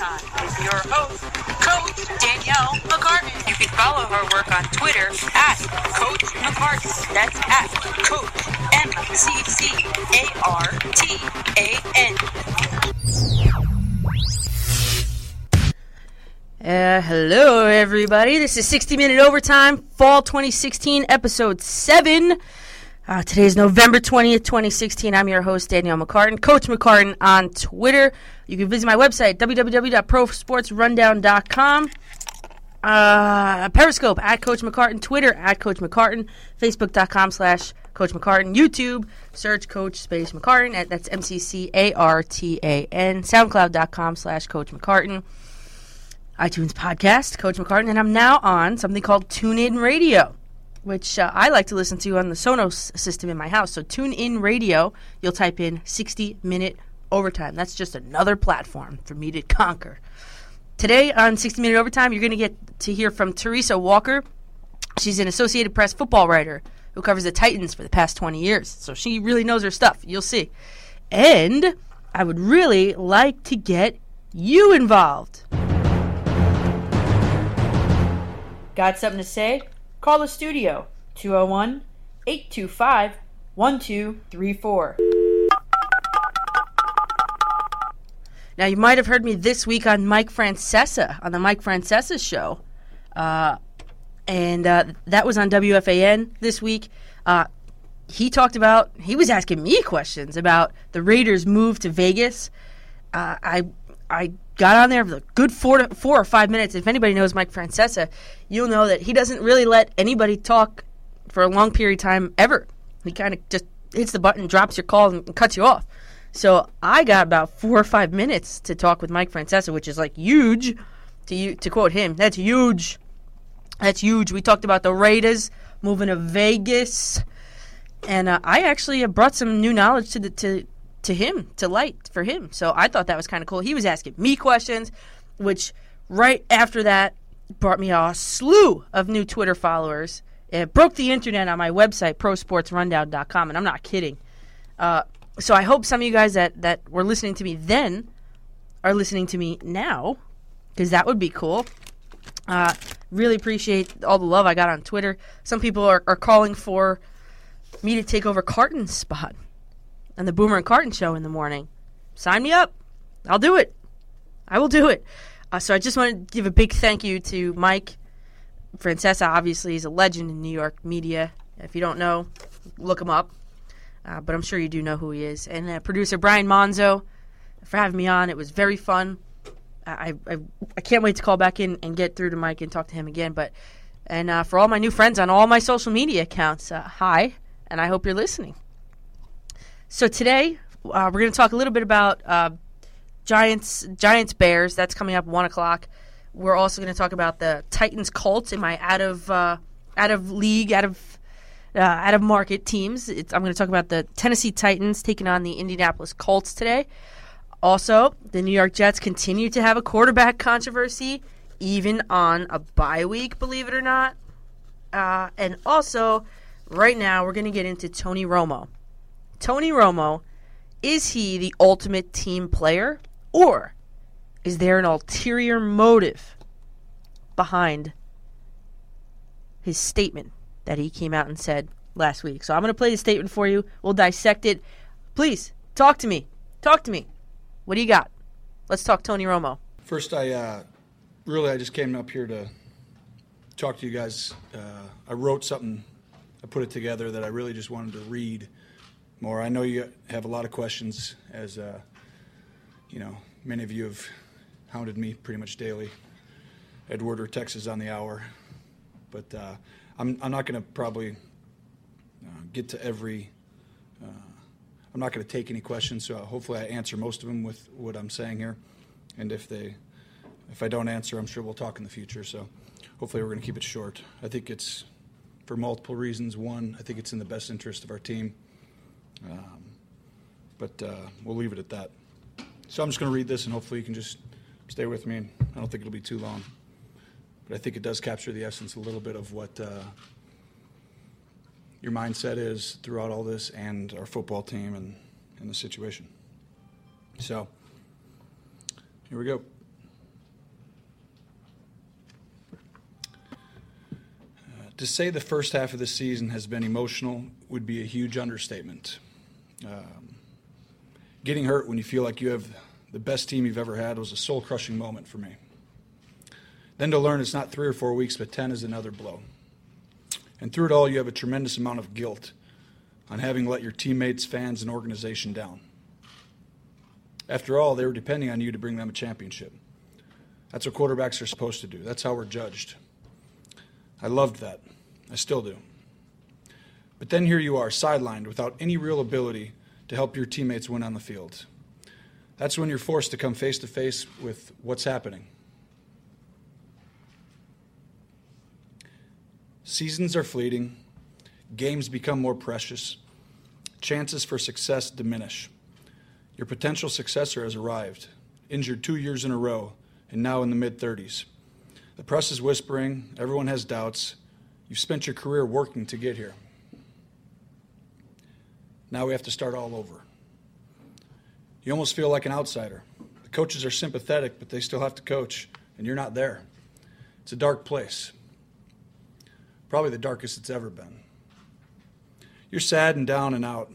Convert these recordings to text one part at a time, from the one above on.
Overtime with your host, Coach Danielle McCartan. You can follow her work on Twitter at Coach McCartan. That's at Coach M C C A R T A N. Uh, hello, everybody. This is 60 Minute Overtime, Fall 2016, Episode 7. Uh, today is November 20th, 2016. I'm your host, Danielle McCartan, Coach McCartan on Twitter. You can visit my website, www.prosportsrundown.com. Uh, Periscope, at Coach McCartan. Twitter, at Coach McCartan. Facebook.com slash Coach McCartan. YouTube, search Coach Space McCartan. At, that's M-C-C-A-R-T-A-N. SoundCloud.com slash Coach McCartan iTunes podcast, Coach McCartan, and I'm now on something called TuneIn Radio, which uh, I like to listen to on the Sonos system in my house. So TuneIn Radio, you'll type in 60 minute overtime. That's just another platform for me to conquer. Today on 60 Minute Overtime, you're going to get to hear from Teresa Walker. She's an Associated Press football writer who covers the Titans for the past 20 years. So she really knows her stuff. You'll see. And I would really like to get you involved. Got something to say? Call the studio 201 825 1234. Now, you might have heard me this week on Mike Francesa, on the Mike Francesa show. Uh, and uh, that was on WFAN this week. Uh, he talked about, he was asking me questions about the Raiders' move to Vegas. Uh, I, I got on there for good four, to, four or five minutes. If anybody knows Mike Francesa, you'll know that he doesn't really let anybody talk for a long period of time ever. He kind of just hits the button, drops your call, and cuts you off. So I got about four or five minutes to talk with Mike Francesa, which is like huge. To to quote him, that's huge. That's huge. We talked about the Raiders moving to Vegas, and uh, I actually brought some new knowledge to the to to him to light for him. So I thought that was kind of cool. He was asking me questions, which right after that brought me a slew of new Twitter followers. It broke the internet on my website, prosportsrundown.com, and I'm not kidding. Uh, so I hope some of you guys that, that were listening to me then are listening to me now, because that would be cool. Uh, really appreciate all the love I got on Twitter. Some people are, are calling for me to take over Carton's spot on the Boomer and Carton show in the morning. Sign me up. I'll do it. I will do it. Uh, so I just want to give a big thank you to Mike Francesa. Obviously, is a legend in New York media. If you don't know, look him up. Uh, but I'm sure you do know who he is. And uh, producer Brian Monzo for having me on. It was very fun. I, I, I can't wait to call back in and get through to Mike and talk to him again. But and uh, for all my new friends on all my social media accounts, uh, hi, and I hope you're listening. So today uh, we're going to talk a little bit about uh, Giants Giants Bears. That's coming up one o'clock. We're also going to talk about the Titans Colts in my out of uh, out of league out of uh, out of market teams. It's, I'm going to talk about the Tennessee Titans taking on the Indianapolis Colts today. Also, the New York Jets continue to have a quarterback controversy, even on a bye week, believe it or not. Uh, and also, right now, we're going to get into Tony Romo. Tony Romo, is he the ultimate team player, or is there an ulterior motive behind his statement that he came out and said last week? So I'm going to play the statement for you. We'll dissect it. Please, talk to me. Talk to me. What do you got? Let's talk Tony Romo. First, I uh, really I just came up here to talk to you guys. Uh, I wrote something, I put it together that I really just wanted to read more. I know you have a lot of questions, as uh, you know, many of you have hounded me pretty much daily. Edward or Texas on the hour, but uh, I'm I'm not going to probably uh, get to every. Uh, I'm not going to take any questions, so hopefully I answer most of them with what I'm saying here. And if they, if I don't answer, I'm sure we'll talk in the future. So hopefully we're going to keep it short. I think it's for multiple reasons. One, I think it's in the best interest of our team. Um, but uh, we'll leave it at that. So I'm just going to read this, and hopefully you can just stay with me. I don't think it'll be too long, but I think it does capture the essence a little bit of what uh, your mindset is throughout all this, and our football team, and and the situation. So here we go. Uh, to say the first half of the season has been emotional would be a huge understatement. Um, getting hurt when you feel like you have the best team you've ever had was a soul crushing moment for me. Then to learn it's not three or four weeks, but 10 is another blow. And through it all, you have a tremendous amount of guilt on having let your teammates, fans, and organization down. After all, they were depending on you to bring them a championship. That's what quarterbacks are supposed to do. That's how we're judged. I loved that. I still do. But then here you are, sidelined without any real ability to help your teammates win on the field. That's when you're forced to come face to face with what's happening. Seasons are fleeting, games become more precious, chances for success diminish. Your potential successor has arrived, injured two years in a row, and now in the mid 30s. The press is whispering, everyone has doubts. You've spent your career working to get here. Now we have to start all over. You almost feel like an outsider. The coaches are sympathetic, but they still have to coach, and you're not there. It's a dark place. Probably the darkest it's ever been. You're sad and down and out,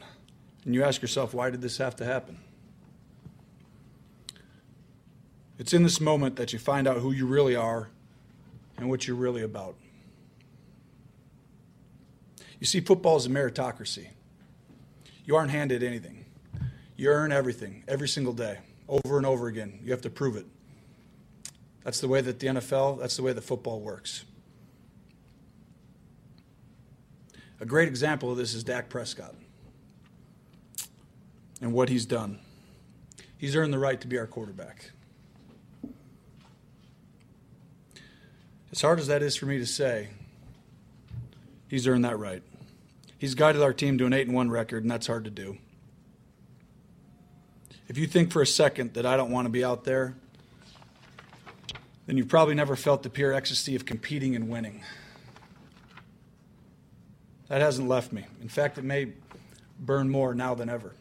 and you ask yourself, why did this have to happen? It's in this moment that you find out who you really are and what you're really about. You see, football is a meritocracy. You aren't handed anything. You earn everything every single day, over and over again. You have to prove it. That's the way that the NFL, that's the way that football works. A great example of this is Dak Prescott and what he's done. He's earned the right to be our quarterback. As hard as that is for me to say, he's earned that right. He's guided our team to an 8 and 1 record, and that's hard to do. If you think for a second that I don't want to be out there, then you've probably never felt the pure ecstasy of competing and winning. That hasn't left me. In fact, it may burn more now than ever.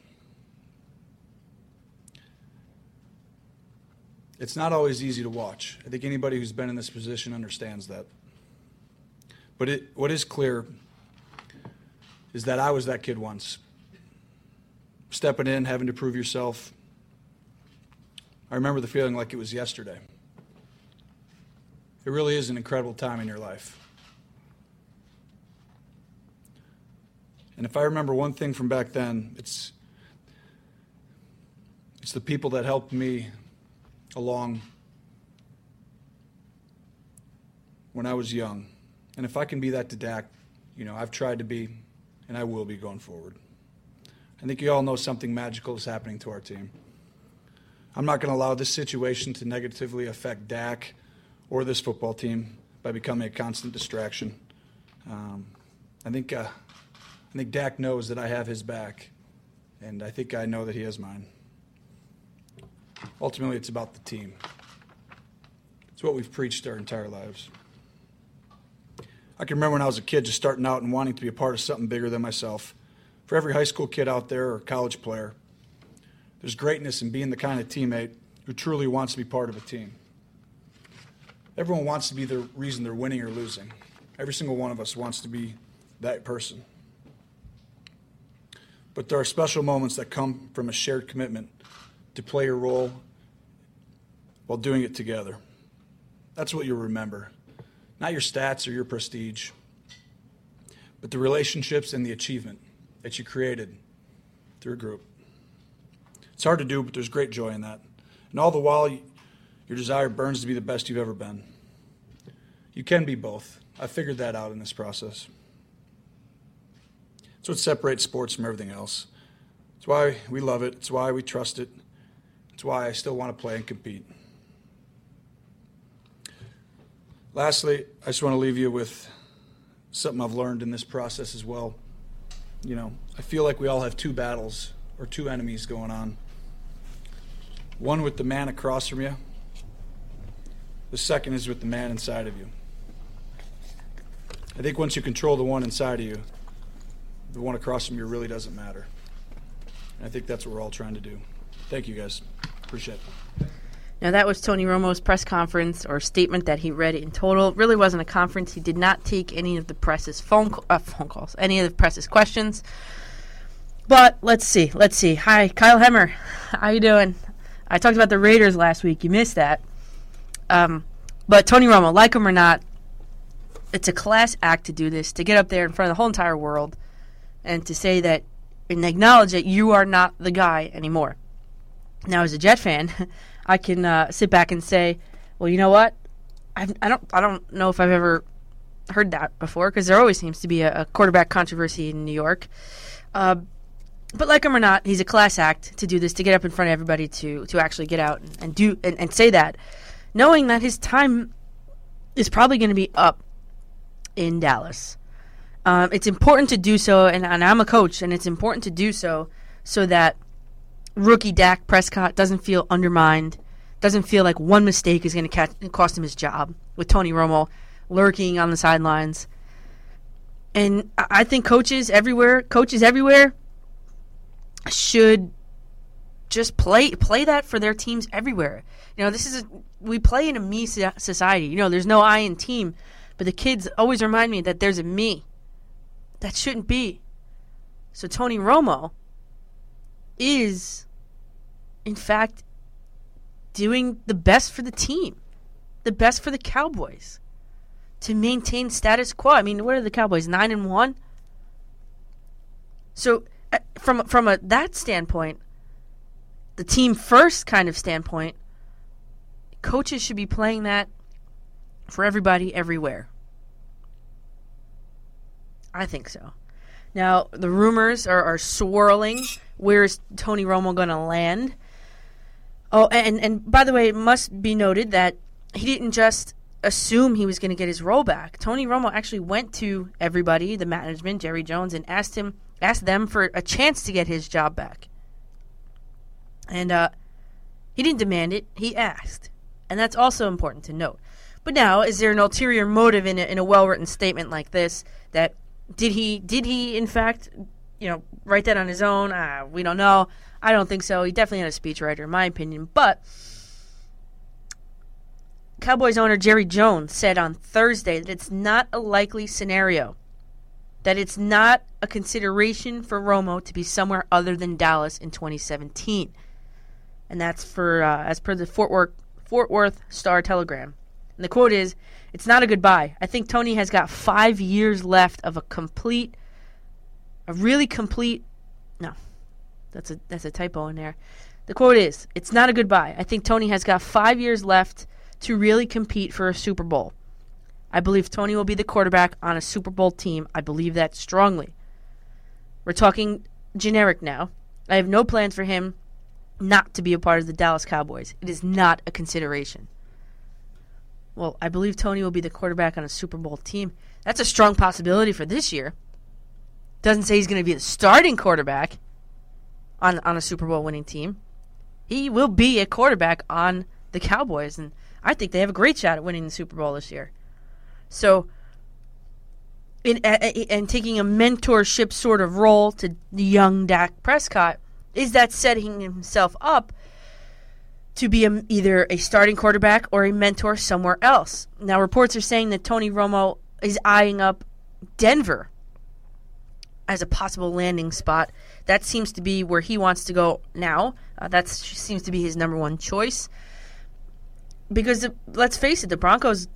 It's not always easy to watch. I think anybody who's been in this position understands that. But it, what is clear is that I was that kid once. Stepping in, having to prove yourself. I remember the feeling like it was yesterday. It really is an incredible time in your life. And if I remember one thing from back then, it's it's the people that helped me along when I was young. And if I can be that to Dak, you know, I've tried to be, and I will be going forward. I think you all know something magical is happening to our team. I'm not going to allow this situation to negatively affect Dak or this football team by becoming a constant distraction. Um, I think uh, I think Dak knows that I have his back, and I think I know that he has mine. Ultimately, it's about the team. It's what we've preached our entire lives. I can remember when I was a kid just starting out and wanting to be a part of something bigger than myself. For every high school kid out there or college player, there's greatness in being the kind of teammate who truly wants to be part of a team. Everyone wants to be the reason they're winning or losing. Every single one of us wants to be that person. But there are special moments that come from a shared commitment to play your role while doing it together. That's what you'll remember. Not your stats or your prestige, but the relationships and the achievement that you created through a group. It's hard to do, but there's great joy in that. And all the while, your desire burns to be the best you've ever been. You can be both. I figured that out in this process. It's what separates sports from everything else. It's why we love it. It's why we trust it. It's why I still want to play and compete. Lastly, I just want to leave you with something I've learned in this process as well. You know, I feel like we all have two battles or two enemies going on. One with the man across from you, the second is with the man inside of you. I think once you control the one inside of you, the one across from you really doesn't matter. And I think that's what we're all trying to do. Thank you, guys. Appreciate it. Now, that was Tony Romo's press conference or statement that he read in total. It really wasn't a conference. He did not take any of the press's phone, uh, phone calls, any of the press's questions. But let's see. Let's see. Hi, Kyle Hemmer. How you doing? I talked about the Raiders last week. You missed that. Um, but Tony Romo, like him or not, it's a class act to do this, to get up there in front of the whole entire world and to say that and acknowledge that you are not the guy anymore. Now, as a Jet fan, I can uh, sit back and say, well, you know what? I've, I don't, I don't know if I've ever heard that before because there always seems to be a, a quarterback controversy in New York. Uh, but like him or not, he's a class act to do this, to get up in front of everybody, to to actually get out and, and do and, and say that, knowing that his time is probably going to be up in Dallas. Um, it's important to do so, and, and I'm a coach, and it's important to do so so that rookie Dak Prescott doesn't feel undermined, doesn't feel like one mistake is going to cost him his job with Tony Romo lurking on the sidelines. And I think coaches everywhere, coaches everywhere, should just play play that for their teams everywhere. You know, this is a, we play in a me society. You know, there's no I in team, but the kids always remind me that there's a me. That shouldn't be. So Tony Romo is in fact doing the best for the team, the best for the Cowboys to maintain status quo. I mean, what are the Cowboys? 9 and 1. So eh, from from a that standpoint, the team first kind of standpoint, coaches should be playing that for everybody everywhere. I think so. Now the rumors are, are swirling. Where's Tony Romo going to land? Oh, and and by the way, it must be noted that he didn't just assume he was going to get his role back. Tony Romo actually went to everybody, the management, Jerry Jones, and asked him asked them for a chance to get his job back. And uh, he didn't demand it, he asked. And that's also important to note. But now, is there an ulterior motive in a, in a well written statement like this? That did he did he in fact, you know, write that on his own? Uh, we don't know. I don't think so. He definitely had a speechwriter, in my opinion. But Cowboys owner Jerry Jones said on Thursday that it's not a likely scenario that it's not a consideration for Romo to be somewhere other than Dallas in 2017. And that's for uh, as per the Fort Worth Fort Worth Star Telegram. And the quote is, "It's not a goodbye. I think Tony has got 5 years left of a complete a really complete no. That's a that's a typo in there. The quote is, "It's not a goodbye. I think Tony has got 5 years left to really compete for a Super Bowl." I believe Tony will be the quarterback on a Super Bowl team. I believe that strongly. We're talking generic now. I have no plans for him not to be a part of the Dallas Cowboys. It is not a consideration. Well, I believe Tony will be the quarterback on a Super Bowl team. That's a strong possibility for this year. Doesn't say he's going to be the starting quarterback on on a Super Bowl winning team. He will be a quarterback on the Cowboys, and I think they have a great shot at winning the Super Bowl this year. So, in, and taking a mentorship sort of role to the young Dak Prescott, is that setting himself up to be a, either a starting quarterback or a mentor somewhere else? Now, reports are saying that Tony Romo is eyeing up Denver as a possible landing spot. That seems to be where he wants to go now. Uh, that seems to be his number one choice. Because let's face it, the Broncos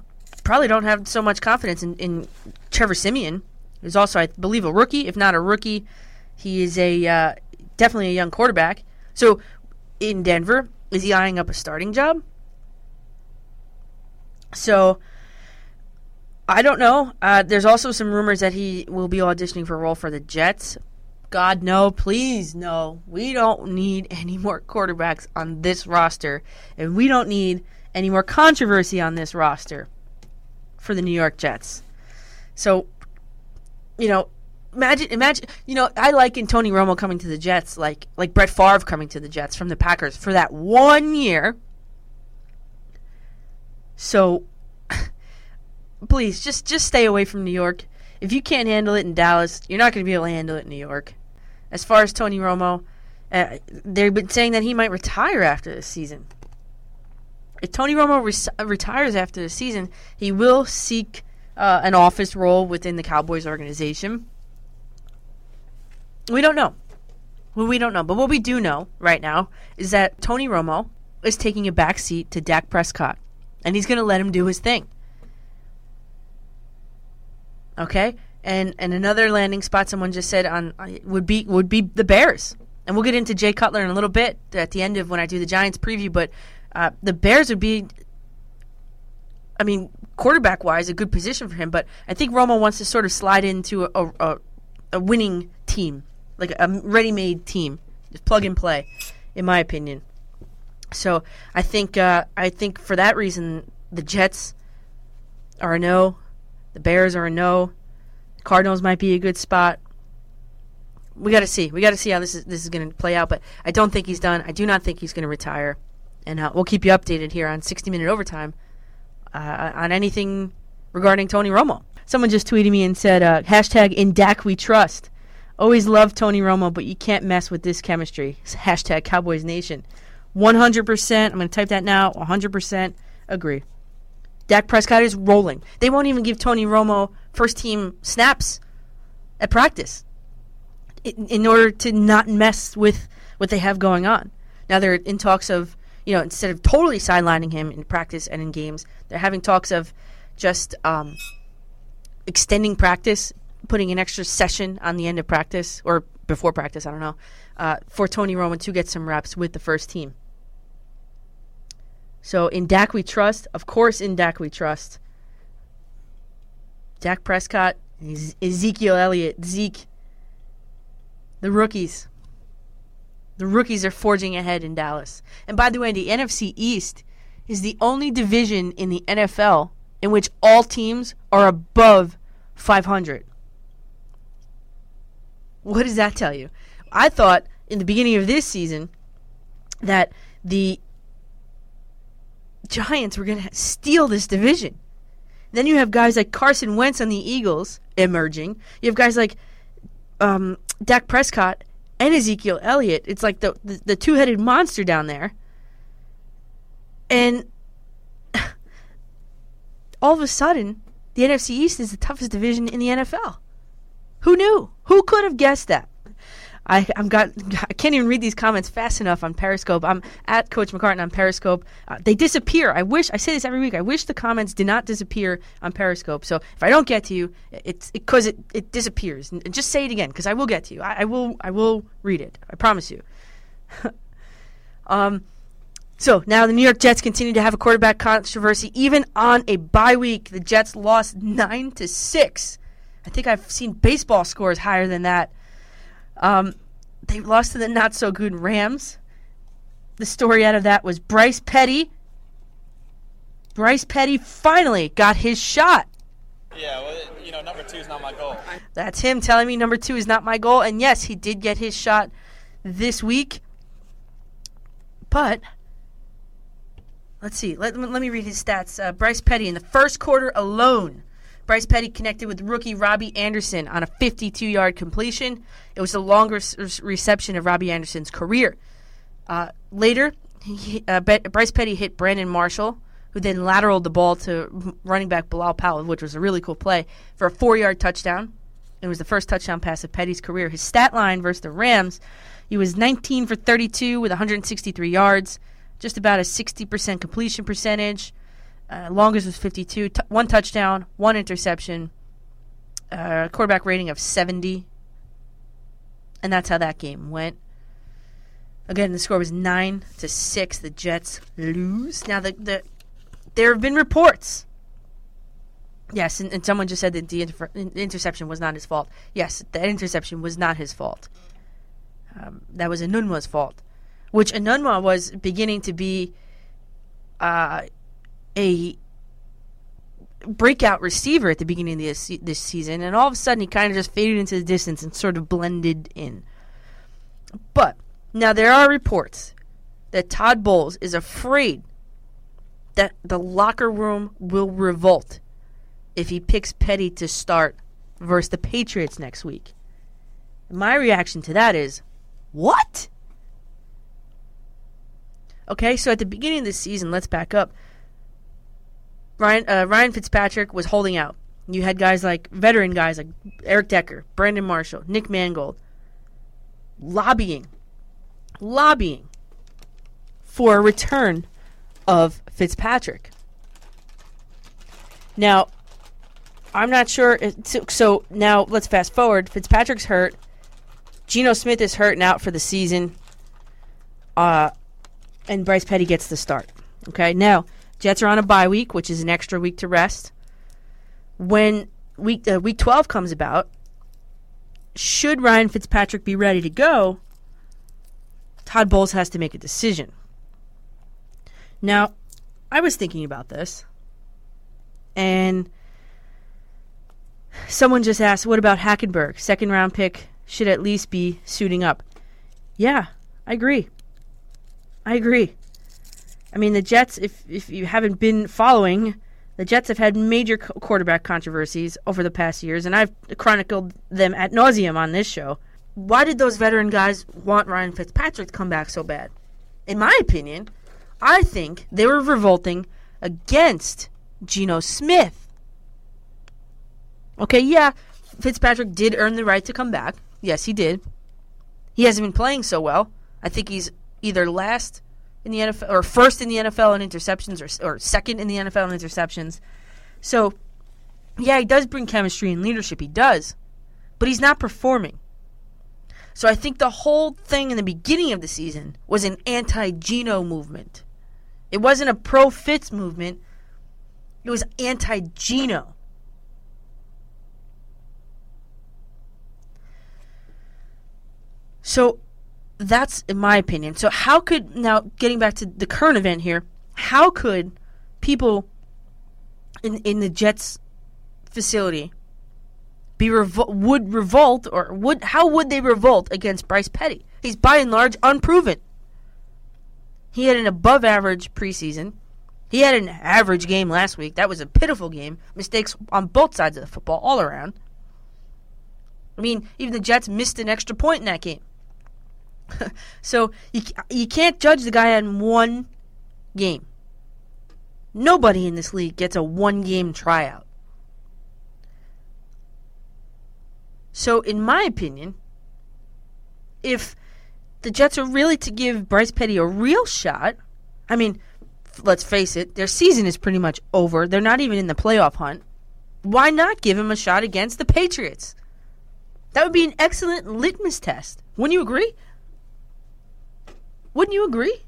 probably don't have so much confidence in, in Trevor Siemian. who's also, I believe, a rookie. If not a rookie, he is a uh, definitely a young quarterback. So in Denver, is he eyeing up a starting job? So I don't know. Uh, there's also some rumors that he will be auditioning for a role for the Jets. God, no, please, no. We don't need any more quarterbacks on this roster, and we don't need any more controversy on this roster for the New York Jets. So, you know, imagine imagine you know I liken Tony Romo coming to the Jets like like Brett Favre coming to the Jets from the Packers for that one year. So please just just stay away from New York. If you can't handle it in Dallas, you're not going to be able to handle it in New York. As far as Tony Romo, uh, they've been saying that he might retire after this season. If Tony Romo res- retires after the season, he will seek uh, an office role within the Cowboys organization. We don't know. Well, we don't know. But what we do know right now is that Tony Romo is taking a back seat to Dak Prescott, and he's going to let him do his thing. Okay, and and another landing spot someone just said on uh, would be would be the Bears, and we'll get into Jay Cutler in a little bit at the end of when I do the Giants preview. But uh, the Bears would be, I mean, quarterback wise, a good position for him. But I think Romo wants to sort of slide into a, a, a winning team, like a ready made team, just plug and play, in my opinion. So I think uh, I think for that reason the Jets are a no, the Bears are a no, the Cardinals might be a good spot. We got to see. We got to see how this is this is going to play out. But I don't think he's done. I do not think he's going to retire, and uh, we'll keep you updated here on 60 Minute Overtime uh, on anything regarding Tony Romo. Someone just tweeted me and said uh, hashtag in Dak we trust. Always loved Tony Romo, but you can't mess with this chemistry. Hashtag Cowboys Nation. 100%. I'm going to type that now. 100% agree. Dak Prescott is rolling. They won't even give Tony Romo first team snaps at practice in, in order to not mess with what they have going on. Now they're in talks of, you know, instead of totally sidelining him in practice and in games, they're having talks of just um, extending practice, putting an extra session on the end of practice or before practice, I don't know, uh, for Tony Romo to get some reps with the first team. So in Dak we trust. Of course, in Dak we trust. Dak Prescott, Ezekiel Elliott, Zeke. The rookies. The rookies are forging ahead in Dallas. And by the way, the NFC East is the only division in the NFL in which all teams are above 500. What does that tell you? I thought in the beginning of this season that the Giants were going to steal this division. Then you have guys like Carson Wentz on the Eagles emerging. You have guys like um, Dak Prescott and Ezekiel Elliott. It's like the, the, the two headed monster down there. And all of a sudden, the NFC East is the toughest division in the NFL. Who knew? Who could have guessed that? I I'm got I can't even read these comments fast enough on Periscope. I'm at Coach McCartan on Periscope. Uh, they disappear. I wish I say this every week. I wish the comments did not disappear on Periscope. So if I don't get to you, it's because it, it, it, disappears. And just say it again because I will get to you. I, I will I will read it. I promise you. um. So now the New York Jets continue to have a quarterback controversy even on a bye week. The Jets lost nine to six. I think I've seen baseball scores higher than that. Um, they lost to the not so good Rams. The story out of that was Bryce Petty. Bryce Petty finally got his shot. Yeah, well, you know, number two is not my goal. That's him telling me number two is not my goal. And yes, he did get his shot this week. But let's see. Let, let me read his stats. Uh, Bryce Petty in the first quarter alone Bryce Petty connected with rookie Robbie Anderson on a 52 yard completion. It was the longest reception of Robbie Anderson's career. Uh, later, he, uh, Bryce Petty hit Brandon Marshall, who then lateraled the ball to running back Bilal Powell, which was a really cool play, for a four yard touchdown. It was the first touchdown pass of Petty's career. His stat line versus the Rams, he was 19 for 32 with 163 yards, just about a 60% completion percentage. Uh, longest was 52. T- one touchdown, one interception, uh, quarterback rating of 70. And that's how that game went. Again, the score was 9 to 6. The Jets lose. Now, the, the there have been reports. Yes, and, and someone just said that the inter- interception was not his fault. Yes, that interception was not his fault. Um, that was Enunwa's fault, which Enunwa was beginning to be uh, a breakout receiver at the beginning of this, this season, and all of a sudden he kind of just faded into the distance and sort of blended in. But now there are reports that Todd Bowles is afraid that the locker room will revolt if he picks Petty to start versus the Patriots next week. My reaction to that is, what? Okay, so at the beginning of the season, let's back up. Ryan uh, Ryan Fitzpatrick was holding out. You had guys like veteran guys like Eric Decker, Brandon Marshall, Nick Mangold, lobbying, lobbying for a return of Fitzpatrick. Now, I'm not sure. So, so now let's fast forward. Fitzpatrick's hurt. Geno Smith is hurt and out for the season. Uh, and Bryce Petty gets the start. Okay, now Jets are on a bye week, which is an extra week to rest. When week uh, week 12 comes about, should Ryan Fitzpatrick be ready to go? Todd Bowles has to make a decision. Now, I was thinking about this, and someone just asked, "What about Hackenberg? Second round pick should at least be suiting up." Yeah, I agree. I agree. I mean, the Jets, if if you haven't been following, the Jets have had major quarterback controversies over the past years, and I've chronicled them at nauseum on this show. Why did those veteran guys want Ryan Fitzpatrick to come back so bad? In my opinion, I think they were revolting against Geno Smith. Okay, yeah, Fitzpatrick did earn the right to come back. Yes, he did. He hasn't been playing so well. I think he's either last in the NFL or first in the NFL in interceptions or, or second in the NFL in interceptions. So, yeah, he does bring chemistry and leadership. He does. But he's not performing. So I think the whole thing in the beginning of the season was an anti Geno movement. It wasn't a pro Fitz movement, it was anti Geno. So that's in my opinion. So how could now getting back to the current event here, how could people in in the Jets facility be would revolt or would how would they revolt against Bryce Petty? He's by and large unproven. He had an above average preseason. He had an average game last week. That was a pitiful game. Mistakes on both sides of the football all around. I mean, even the Jets missed an extra point in that game. so you you can't judge the guy on one game. Nobody in this league gets a one game tryout. So in my opinion, if the Jets are really to give Bryce Petty a real shot, I mean, let's face it, their season is pretty much over. They're not even in the playoff hunt. Why not give him a shot against the Patriots? That would be an excellent litmus test. Wouldn't you agree? Wouldn't you agree?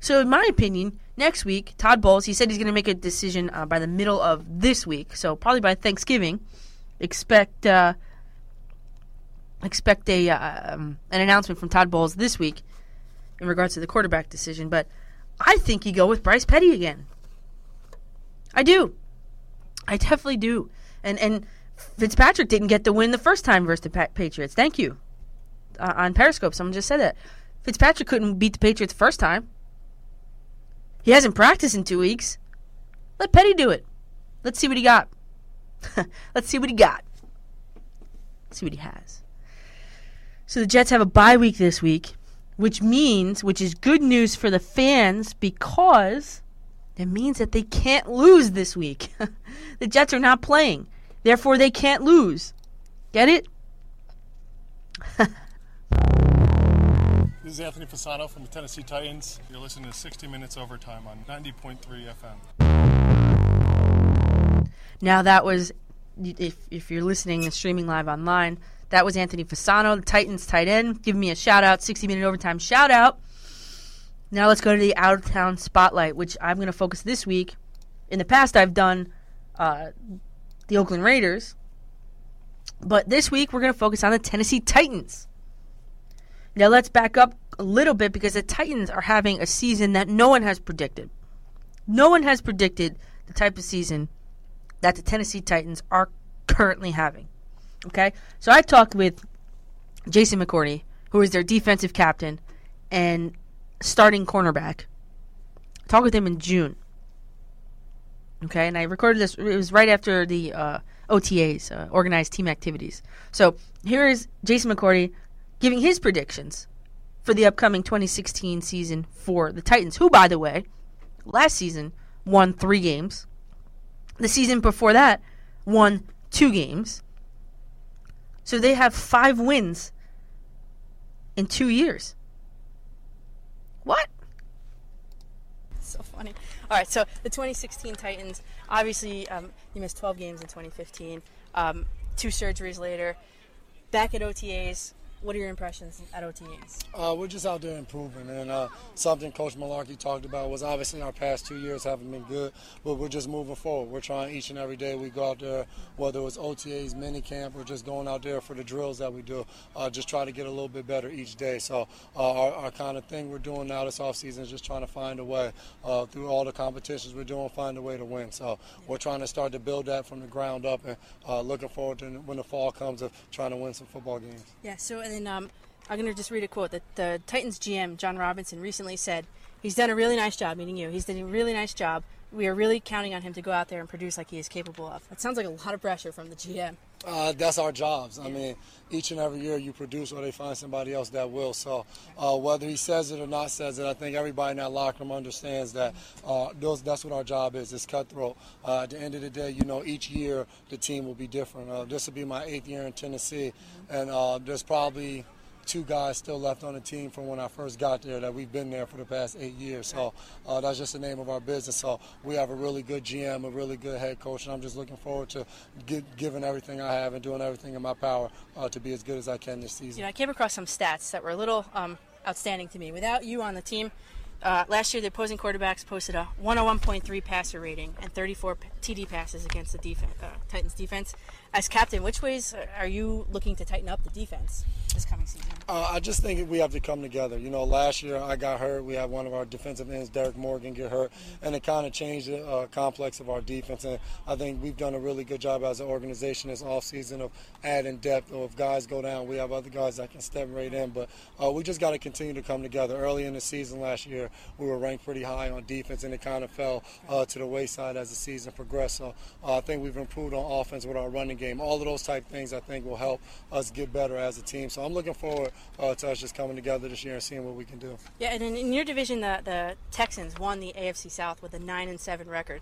So, in my opinion, next week, Todd Bowles, he said he's going to make a decision uh, by the middle of this week. So, probably by Thanksgiving, expect uh, expect a uh, um, an announcement from Todd Bowles this week in regards to the quarterback decision. But I think you go with Bryce Petty again. I do. I definitely do. And and Fitzpatrick didn't get the win the first time versus the Patriots. Thank you uh, on Periscope. Someone just said that Fitzpatrick couldn't beat the Patriots the first time. He hasn't practiced in two weeks. Let Petty do it. Let's see what he got. Let's see what he got. Let's see what he has. So the Jets have a bye week this week, which means, which is good news for the fans because it means that they can't lose this week. the Jets are not playing. Therefore, they can't lose. Get it? This is Anthony Fasano from the Tennessee Titans. You're listening to 60 Minutes Overtime on 90.3 FM. Now that was, if, if you're listening and streaming live online, that was Anthony Fasano, the Titans tight end. Give me a shout out, 60 Minute Overtime shout out. Now let's go to the out of town spotlight, which I'm going to focus this week. In the past, I've done uh, the Oakland Raiders, but this week we're going to focus on the Tennessee Titans. Now let's back up a little bit because the Titans are having a season that no one has predicted. No one has predicted the type of season that the Tennessee Titans are currently having. Okay? So I talked with Jason McCourty, who is their defensive captain and starting cornerback. Talked with him in June. Okay, and I recorded this. It was right after the uh, OTAs, uh, organized team activities. So here is Jason McCourty giving his predictions for the upcoming 2016 season for the Titans, who, by the way, last season won three games. The season before that won two games. So they have five wins in two years. What? So funny. All right, so the 2016 Titans, obviously, um, you missed 12 games in 2015. Um, two surgeries later, back at OTAs. What are your impressions at OTAs? Uh, we're just out there improving, and uh, something Coach Mularkey talked about was obviously our past two years haven't been good, but we're just moving forward. We're trying each and every day we go out there, whether it's OTAs, mini camp, or just going out there for the drills that we do, uh, just try to get a little bit better each day. So uh, our, our, kind of thing we're doing now this offseason is just trying to find a way uh, through all the competitions we're doing, find a way to win. So we're trying to start to build that from the ground up, and uh, looking forward to when the fall comes of trying to win some football games. Yeah. So and um, I'm going to just read a quote that the Titans GM Jon Robinson recently said. He's done a really nice job, meaning you. He's done a really nice job. We are really counting on him to go out there and produce like he is capable of. That sounds like a lot of pressure from the GM. Uh, that's our jobs. I mean, each and every year you produce or they find somebody else that will. So uh, whether he says it or not says it, I think everybody in that locker room understands that uh, those, that's what our job is. It's cutthroat. Uh, at the end of the day, you know, each year the team will be different. Uh, this will be my eighth year in Tennessee, and uh, there's probably two guys still left on the team from when I first got there that we've been there for the past eight years. So uh, that's just the name of our business. So we have a really good GM, a really good head coach, and I'm just looking forward to get, giving everything I have and doing everything in my power uh, to be as good as I can this season. You know, I came across some stats that were a little um, outstanding to me. Without you on the team, uh, last year the opposing quarterbacks posted a 101.3 passer rating and 34 TD passes against the defense, uh, Titans defense. As captain, which ways are you looking to tighten up the defense this coming season? Uh, I just think we have to come together. You know, last year I got hurt. We had one of our defensive ends, Derrick Morgan, get hurt, and it kind of changed the uh, complex of our defense. And I think we've done a really good job as an organization this offseason of adding depth. Or if guys go down, we have other guys that can step right in. But uh, we just got to continue to come together. Early in the season last year, we were ranked pretty high on defense, and it kind of fell uh, to the wayside as the season progressed. So uh, I think we've improved on offense with our running game. All of those type things I think will help us get better as a team. So I'm looking forward uh, to us just coming together this year and seeing what we can do. Yeah, and in, in your division, the, the Texans won the AFC South with a nine and seven record.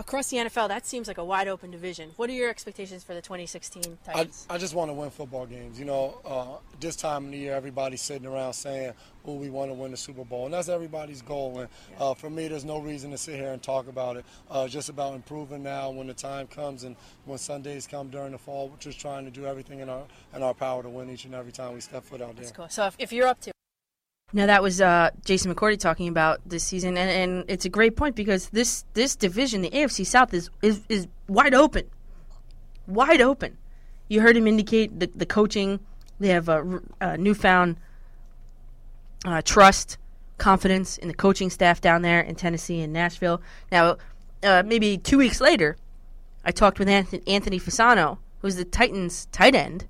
Across the NFL, that seems like a wide open division. What are your expectations for the 2016 Titans? I, I just want to win football games. You know, uh, this time of the year, everybody's sitting around saying, "Oh, we want to win the Super Bowl," and that's everybody's goal. And uh, for me, there's no reason to sit here and talk about it. Uh, just about improving now when the time comes and when Sundays come during the fall. We're just trying to do everything in our in our power to win each and every time we step foot out there. That's cool. So if, if you're up to now that was uh, Jason McCourty talking about this season, and, and it's a great point because this this division, the AFC South, is is, is wide open, wide open. You heard him indicate the, the coaching. They have a, a newfound uh, trust, confidence in the coaching staff down there in Tennessee and Nashville. Now, uh, maybe two weeks later, I talked with Anthony, Anthony Fasano, who's the Titans' tight end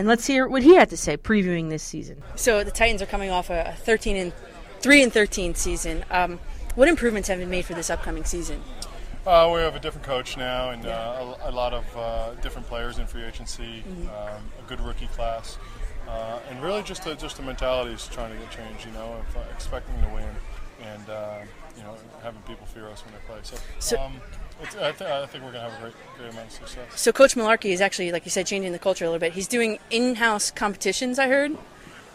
and let's hear what he had to say previewing this season. So the Titans are coming off a 13 and 3 and 13 season. Um, what improvements have been made for this upcoming season? Uh, we have a different coach now, and uh, a, a, lot of uh, different players in free agency, mm-hmm. um, a good rookie class, uh, and really just a, just the mentality is trying to get changed. You know, of uh, expecting to win, and uh, you know having people fear us when they play. So. so um, I, th- I, think we're going to have a great, great amount of success. So Coach Mularkey is actually, like you said, changing the culture a little bit. He's doing in-house competitions. I heard.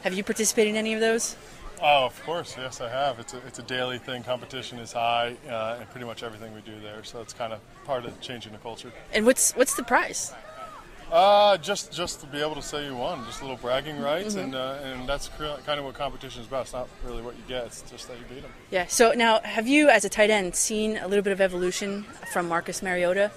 Have you participated in any of those? Oh, of course, yes, I have. It's a, it's a daily thing. Competition is high, uh, and pretty much everything we do there. So it's kind of part of changing the culture. And what's what's the prize? Uh, just just to be able to say you won, just a little bragging rights, mm-hmm. and uh, and that's kind of what competition is about. It's not really what you get; it's just that you beat them. Yeah. So now, have you, as a tight end, seen a little bit of evolution from Marcus Mariota?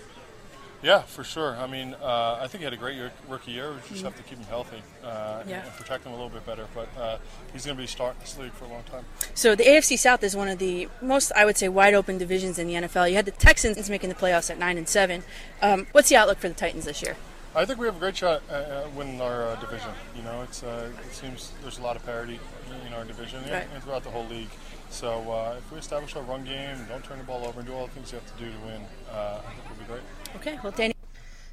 Yeah, for sure. I mean, uh, I think he had a great year, rookie year. We just mm-hmm. have to keep him healthy uh, yeah. and protect him a little bit better. But uh, he's going to be starting this league for a long time. So the AFC South is one of the most, I would say, wide open divisions in the NFL. You had the Texans making the playoffs at nine and seven. Um, what's the outlook for the Titans this year? I think we have a great shot at winning our uh, division. You know, it's uh, it seems there's a lot of parity in our division right. and, throughout the whole league. So uh, if we establish our run game, don't turn the ball over, and do all the things you have to do to win, uh, I think we'll be great. Okay, well, Danny.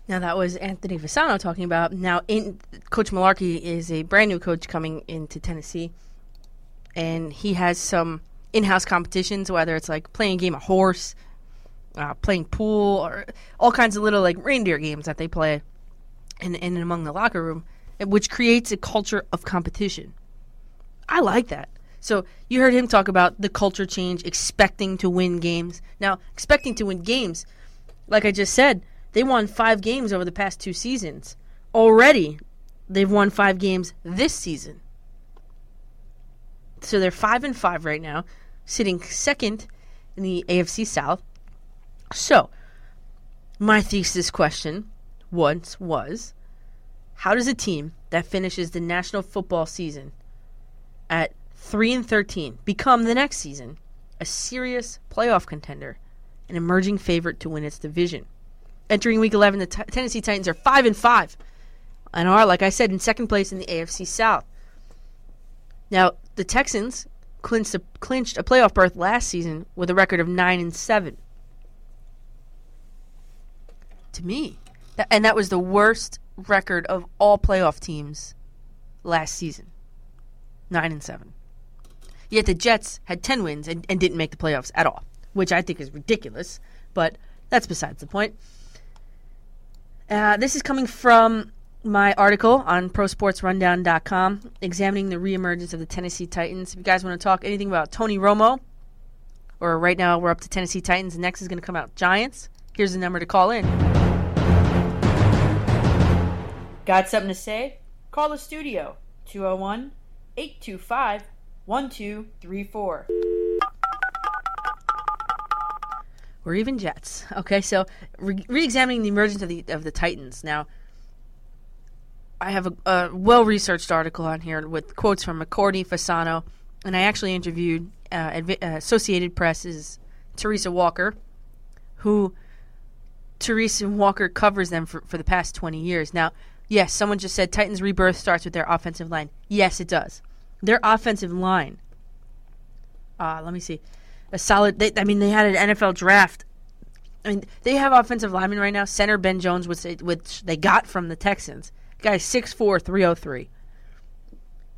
Now that was Anthony Fasano talking about. Now, in Coach Mularkey is a brand new coach coming into Tennessee, and he has some in-house competitions, whether it's like playing a game of horse, uh, playing pool, or all kinds of little like reindeer games that they play in and among the locker room, which creates a culture of competition. I like that. So you heard him talk about the culture change, expecting to win games. Now, expecting to win games, like I just said they won five games over the past two seasons. Already, they've won five games this season. So they're five and five right now, sitting second in the AFC South. So, my thesis question once was how does a team that finishes the national football season at 3 and 13 become the next season a serious playoff contender, an emerging favorite to win its division? Entering Week 11, the t- Tennessee Titans are five and five, and are, like I said, in second place in the AFC South. Now, the Texans clinched a, clinched a playoff berth last season with a record of nine and seven. To me, and that was the worst record of all playoff teams last season. Nine and seven. Yet the Jets had ten wins and, and didn't make the playoffs at all, which I think is ridiculous. But that's besides the point. Uh, this is coming from my article on prosportsrundown.com examining the reemergence of the Tennessee Titans. If you guys want to talk anything about Tony Romo, or right now we're up to Tennessee Titans, next is going to come out Giants, here's the number to call in. Got something to say? Call the studio 201 825 1234 or even Jets. Okay, so re- examining the emergence of the of the Titans. Now, I have a, a well researched article on here with quotes from McCourty, Fasano, and I actually interviewed uh, uh, Associated Press's Teresa Walker, who Teresa Walker covers them for, for the past 20 years. Now, yes, someone just said Titans rebirth starts with their offensive line. Yes, it does. Their offensive line. Uh, let me see a solid. They, I mean, they had an NFL draft. I mean, they have offensive linemen right now. Center Ben Jones, which they, which they got from the Texans. Guy 6'4", 303.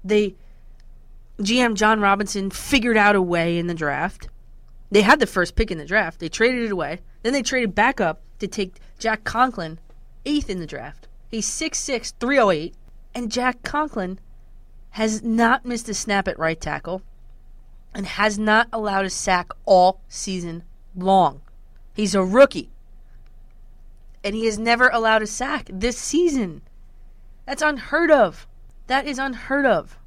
They GM Jon Robinson figured out a way in the draft. They had the first pick in the draft. They traded it away. Then they traded back up to take Jack Conklin, eighth in the draft. He's 6'6", 308, and Jack Conklin has not missed a snap at right tackle and has not allowed a sack all season long. He's a rookie. And he has never allowed a sack this season. That's unheard of. That is unheard of.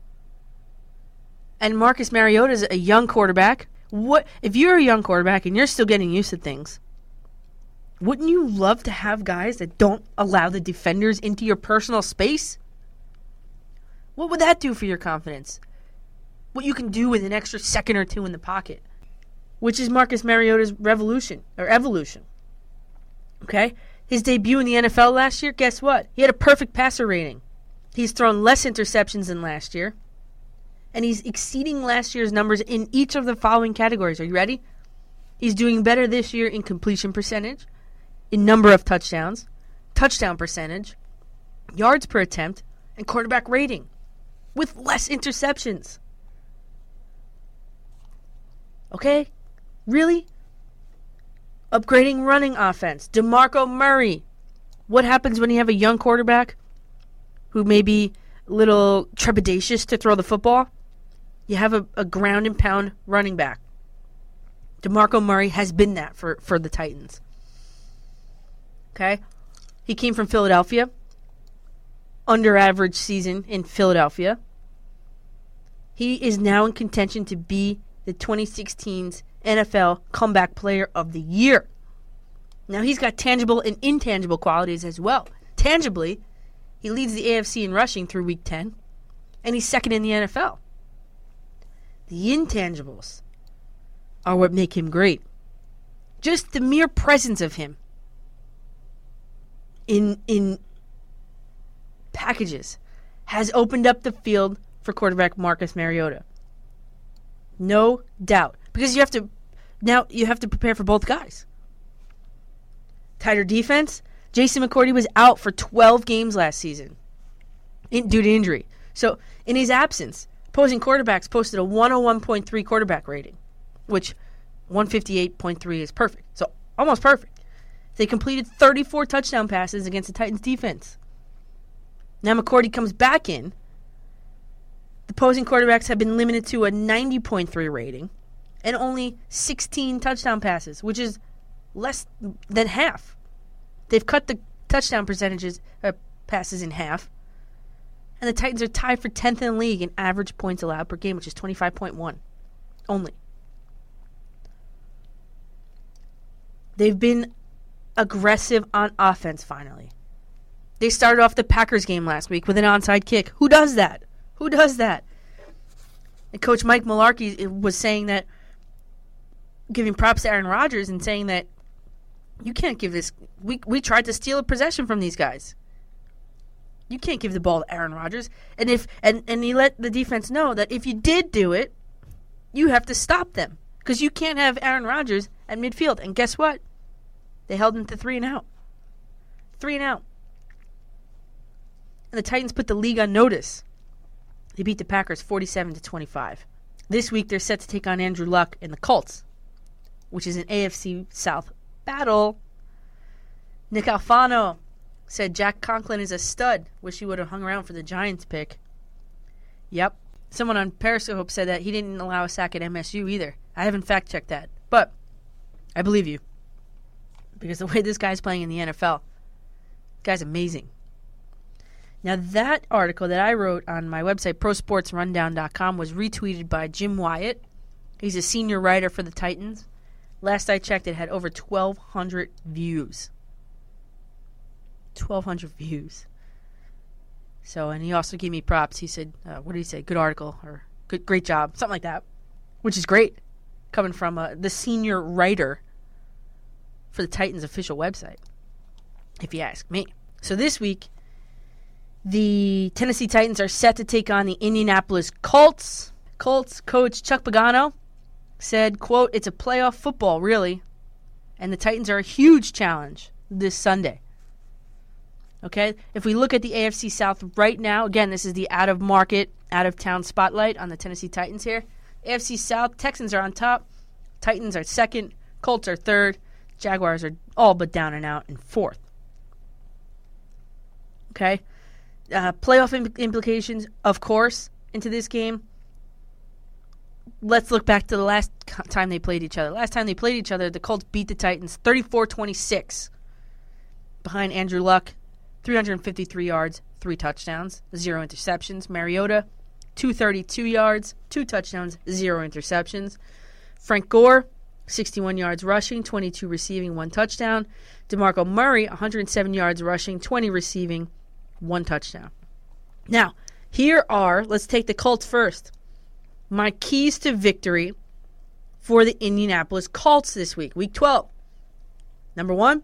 And Marcus Mariota is a young quarterback. What if you're a young quarterback and you're still getting used to things? Wouldn't you love to have guys that don't allow the defenders into your personal space? What would that do for your confidence? what you can do with an extra second or two in the pocket, which is Marcus Mariota's revolution or evolution. Okay? His debut in the NFL last year, guess what? He had a perfect passer rating. He's thrown less interceptions than last year. And he's exceeding last year's numbers in each of the following categories. Are you ready? He's doing better this year in completion percentage, in number of touchdowns, touchdown percentage, yards per attempt, and quarterback rating, with less interceptions. Okay? Really? Upgrading running offense. DeMarco Murray. What happens when you have a young quarterback who may be a little trepidatious to throw the football? You have a, a ground and pound running back. DeMarco Murray has been that for, for the Titans. Okay? He came from Philadelphia. Under average season in Philadelphia. He is now in contention to be the 2016's NFL Comeback Player of the Year. Now, he's got tangible and intangible qualities as well. Tangibly, he leads the AFC in rushing through week 10, and he's second in the NFL. The intangibles are what make him great. Just the mere presence of him in in packages has opened up the field for quarterback Marcus Mariota. No doubt. Because you have to now you have to prepare for both guys. Tighter defense, Jason McCourty was out for 12 games last season in, due to injury. So, in his absence, opposing quarterbacks posted a 101.3 quarterback rating, which 158.3 is perfect. So, almost perfect. They completed 34 touchdown passes against the Titans defense. Now McCourty comes back in. The opposing quarterbacks have been limited to a 90.3 rating and only 16 touchdown passes, which is less than half. They've cut the touchdown percentages uh, passes in half. And the Titans are tied for 10th in the league in average points allowed per game, which is 25.1 only. They've been aggressive on offense finally. They started off the Packers game last week with an onside kick. Who does that? Who does that? And Coach Mike Mularkey eh, was saying that, giving props to Aaron Rodgers and saying that you can't give this. We we tried to steal a possession from these guys. You can't give the ball to Aaron Rodgers. And if and and he let the defense know that if you did do it, you have to stop them because you can't have Aaron Rodgers at midfield. And guess what? They held him to three and out. Three and out. And the Titans put the league on notice. They beat the Packers 47 to 25. This week they're set to take on Andrew Luck and the Colts, which is an AFC South battle. Nick Alfano said Jack Conklin is a stud. Wish he would have hung around for the Giants pick. Yep. Someone on Periscope said that he didn't allow a sack at MSU either. I haven't fact checked that, but I believe you. Because the way this guy's playing in the NFL, guy's amazing. Now, that article that I wrote on my website, prosportsrundown.com, was retweeted by Jim Wyatt. He's a senior writer for the Titans. Last I checked, it had over 1,200 views. 1,200 views. So, and he also gave me props. He said, uh, what did he say? Good article or good, great job, something like that, which is great coming from uh, the senior writer for the Titans official website, if you ask me. So this week, the Tennessee Titans are set to take on the Indianapolis Colts. Colts coach Chuck Pagano said, quote, it's a playoff football, really. And the Titans are a huge challenge this Sunday. Okay? If we look at the AFC South right now, again, this is the out of market, out of town spotlight on the Tennessee Titans here. AFC South, Texans are on top, Titans are second, Colts are third, Jaguars are all but down and out in fourth. Okay? uh, playoff Im- implications, of course, into this game. Let's look back to the last time they played each other. Last time they played each other, the Colts beat the Titans 34 26 behind Andrew Luck, 353 yards, three touchdowns, zero interceptions. Mariota, 232 yards, two touchdowns, zero interceptions. Frank Gore, 61 yards rushing, 22 receiving, one touchdown. DeMarco Murray, 107 yards rushing, 20 receiving, one touchdown. Now, here are, let's take the Colts first. My keys to victory for the Indianapolis Colts this week, week 12. Number one,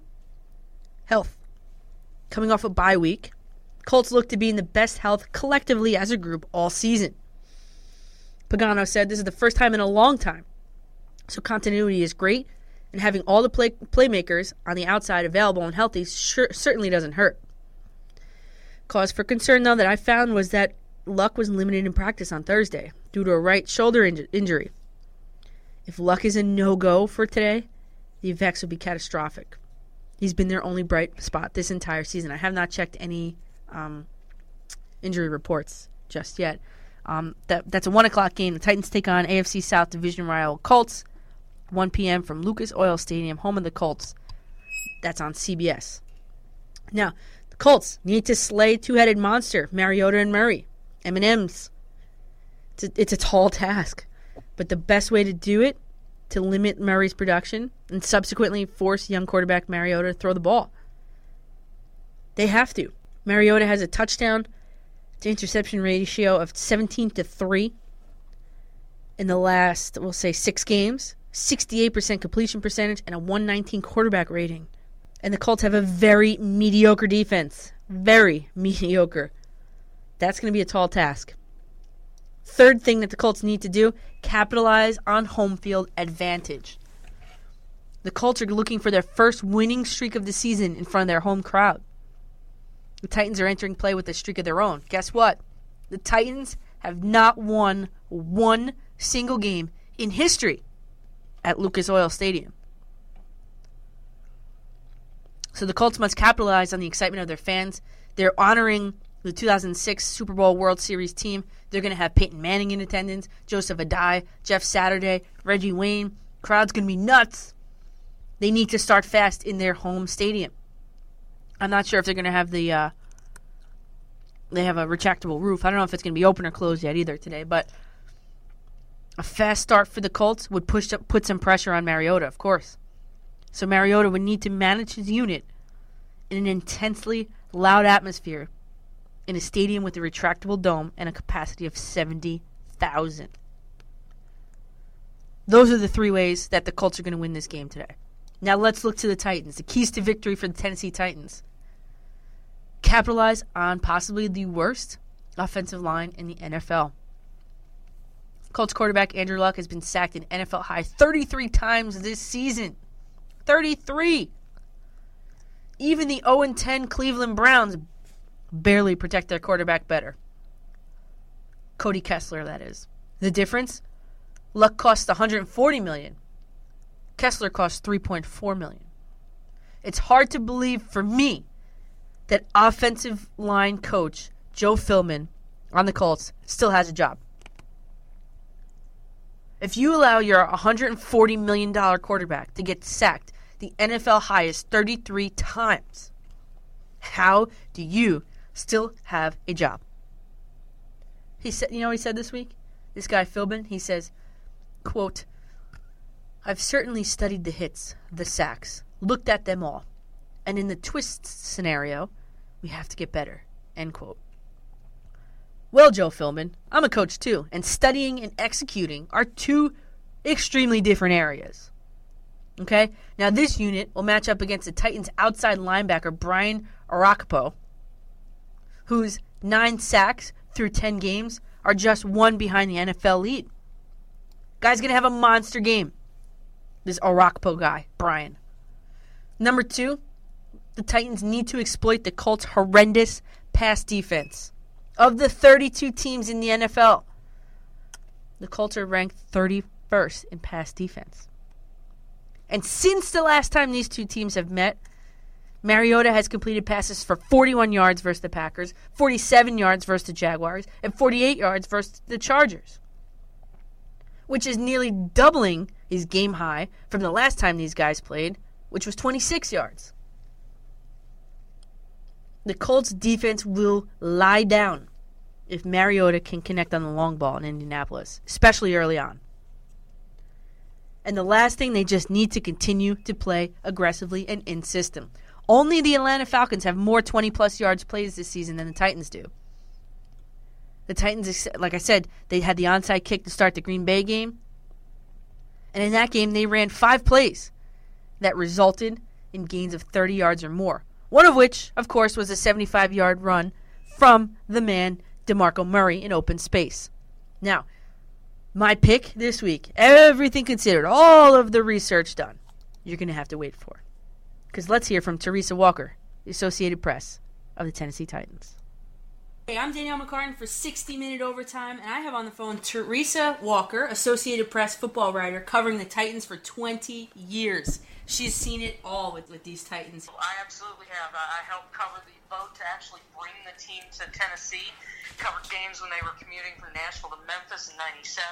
health. Coming off a bye week, Colts look to be in the best health collectively as a group all season. Pagano said this is the first time in a long time. So continuity is great, and having all the play- playmakers on the outside available and healthy sure, certainly doesn't hurt. Cause for concern, though, that I found was that Luck was limited in practice on Thursday due to a right shoulder inj- injury. If Luck is a no go for today, the effects would be catastrophic. He's been their only bright spot this entire season. I have not checked any um, injury reports just yet. Um, that that's a one o'clock game. The Titans take on AFC South Division rival Colts. 1 p.m. from Lucas Oil Stadium, home of the Colts. That's on CBS. Now, the Colts need to slay two-headed monster Mariota and Murray. M&M's. It's a, it's a tall task, but the best way to do it to limit Murray's production and subsequently force young quarterback Mariota to throw the ball. They have to. Mariota has a touchdown to interception ratio of 17 to 3 in the last, we'll say, six games, 68% completion percentage, and a 119 quarterback rating. And the Colts have a very mediocre defense. Very mediocre. That's going to be a tall task. Third thing that the Colts need to do capitalize on home field advantage. The Colts are looking for their first winning streak of the season in front of their home crowd. The Titans are entering play with a streak of their own. Guess what? The Titans have not won one single game in history at Lucas Oil Stadium. So the Colts must capitalize on the excitement of their fans. They're honoring the 2006 Super Bowl World Series team. They're going to have Peyton Manning in attendance, Joseph Addai, Jeff Saturday, Reggie Wayne. Crowd's going to be nuts. They need to start fast in their home stadium. I'm not sure if they're going to have the. Uh, they have a retractable roof. I don't know if it's going to be open or closed yet either today, but a fast start for the Colts would push up, put some pressure on Mariota, of course. So Mariota would need to manage his unit in an intensely loud atmosphere in a stadium with a retractable dome and a capacity of 70,000. Those are the three ways that the Colts are going to win this game today. Now let's look to the Titans. The keys to victory for the Tennessee Titans. Capitalize on possibly the worst offensive line in the NFL. Colts quarterback Andrew Luck has been sacked an NFL high 33 times this season. 33. Even the 0 10 Cleveland Browns barely protect their quarterback better. Cody Kessler, that is. The difference? Luck cost 140 million. Kessler cost 3.4 million. It's hard to believe for me that offensive line coach Joe Philbin on the Colts still has a job. If you allow your $140 million quarterback to get sacked the NFL highest 33 times, how do you still have a job? He said, you know what he said this week? This guy Philbin, he says, quote, I've certainly studied the hits, the sacks, looked at them all. And in the twist scenario, we have to get better. End quote. Well, Joe Philbin, I'm a coach too, and studying and executing are two extremely different areas. Okay? Now, this unit will match up against the Titans' outside linebacker, Brian Orakpo, whose nine sacks through 10 games are just one behind the NFL lead. Guy's going to have a monster game. This Orakpo guy, Brian. Number two, the Titans need to exploit the Colts' horrendous pass defense. Of the 32 teams in the NFL, the Colts are ranked 31st in pass defense. And since the last time these two teams have met, Mariota has completed passes for 41 yards versus the Packers, 47 yards versus the Jaguars, and 48 yards versus the Chargers, which is nearly doubling his game high from the last time these guys played, which was 26 yards the Colts defense will lie down if Mariota can connect on the long ball in Indianapolis, especially early on. And the last thing, they just need to continue to play aggressively and in system. Only the Atlanta Falcons have more 20 plus yards plays this season than the Titans do. The Titans, like I said, they had the onside kick to start the Green Bay game. And in that game, they ran five plays that resulted in gains of 30 yards or more. One of which, of course, was a 75 yard run from the man DeMarco Murray in open space. Now, my pick this week, everything considered, all of the research done, you're going to have to wait for. Because let's hear from Teresa Walker, the Associated Press of the Tennessee Titans. Hey, I'm Danielle McCartan for 60 Minute Overtime, and I have on the phone Teresa Walker, Associated Press football writer, covering the Titans for 20 years. She's seen it all with, with these Titans. I absolutely have. I helped cover the vote to actually bring the team to Tennessee. Covered games when they were commuting from Nashville to Memphis in '97,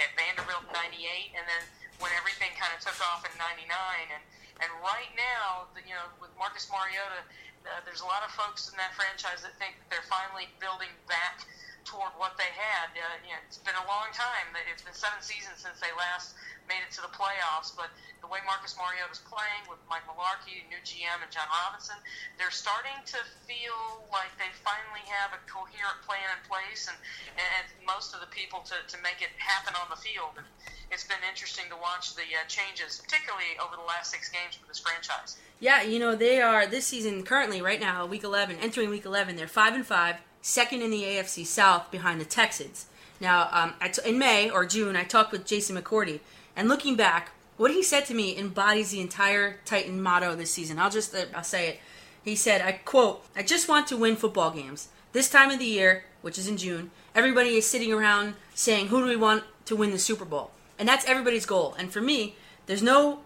at Vanderbilt in '98, and then when everything kind of took off in '99. And and right now, you know, with Marcus Mariota, uh, there's a lot of folks in that franchise that think that they're finally building back toward what they had. Uh, you know, it's been a long time. It's been seven seasons since they last made it to the playoffs. But the way Marcus Mariota is playing with Mike Mularkey, new GM, and Jon Robinson, they're starting to feel like they finally have a coherent plan in place and, and most of the people to, to make it happen on the field. And it's been interesting to watch the uh, changes, particularly over the last six games for this franchise. Yeah, you know, they are this season currently right now, week 11, entering week 11, they're 5 and 5 second in the AFC South behind the Texans. Now, um, in May or June, I talked with Jason McCourty, and looking back, what he said to me embodies the entire Titan motto this season. I'll just uh, I'll say it. He said, "I quote: I just want to win football games. This time of the year, which is in June, everybody is sitting around saying, "Who do we want to win the Super Bowl?" And that's everybody's goal. And for me, there's no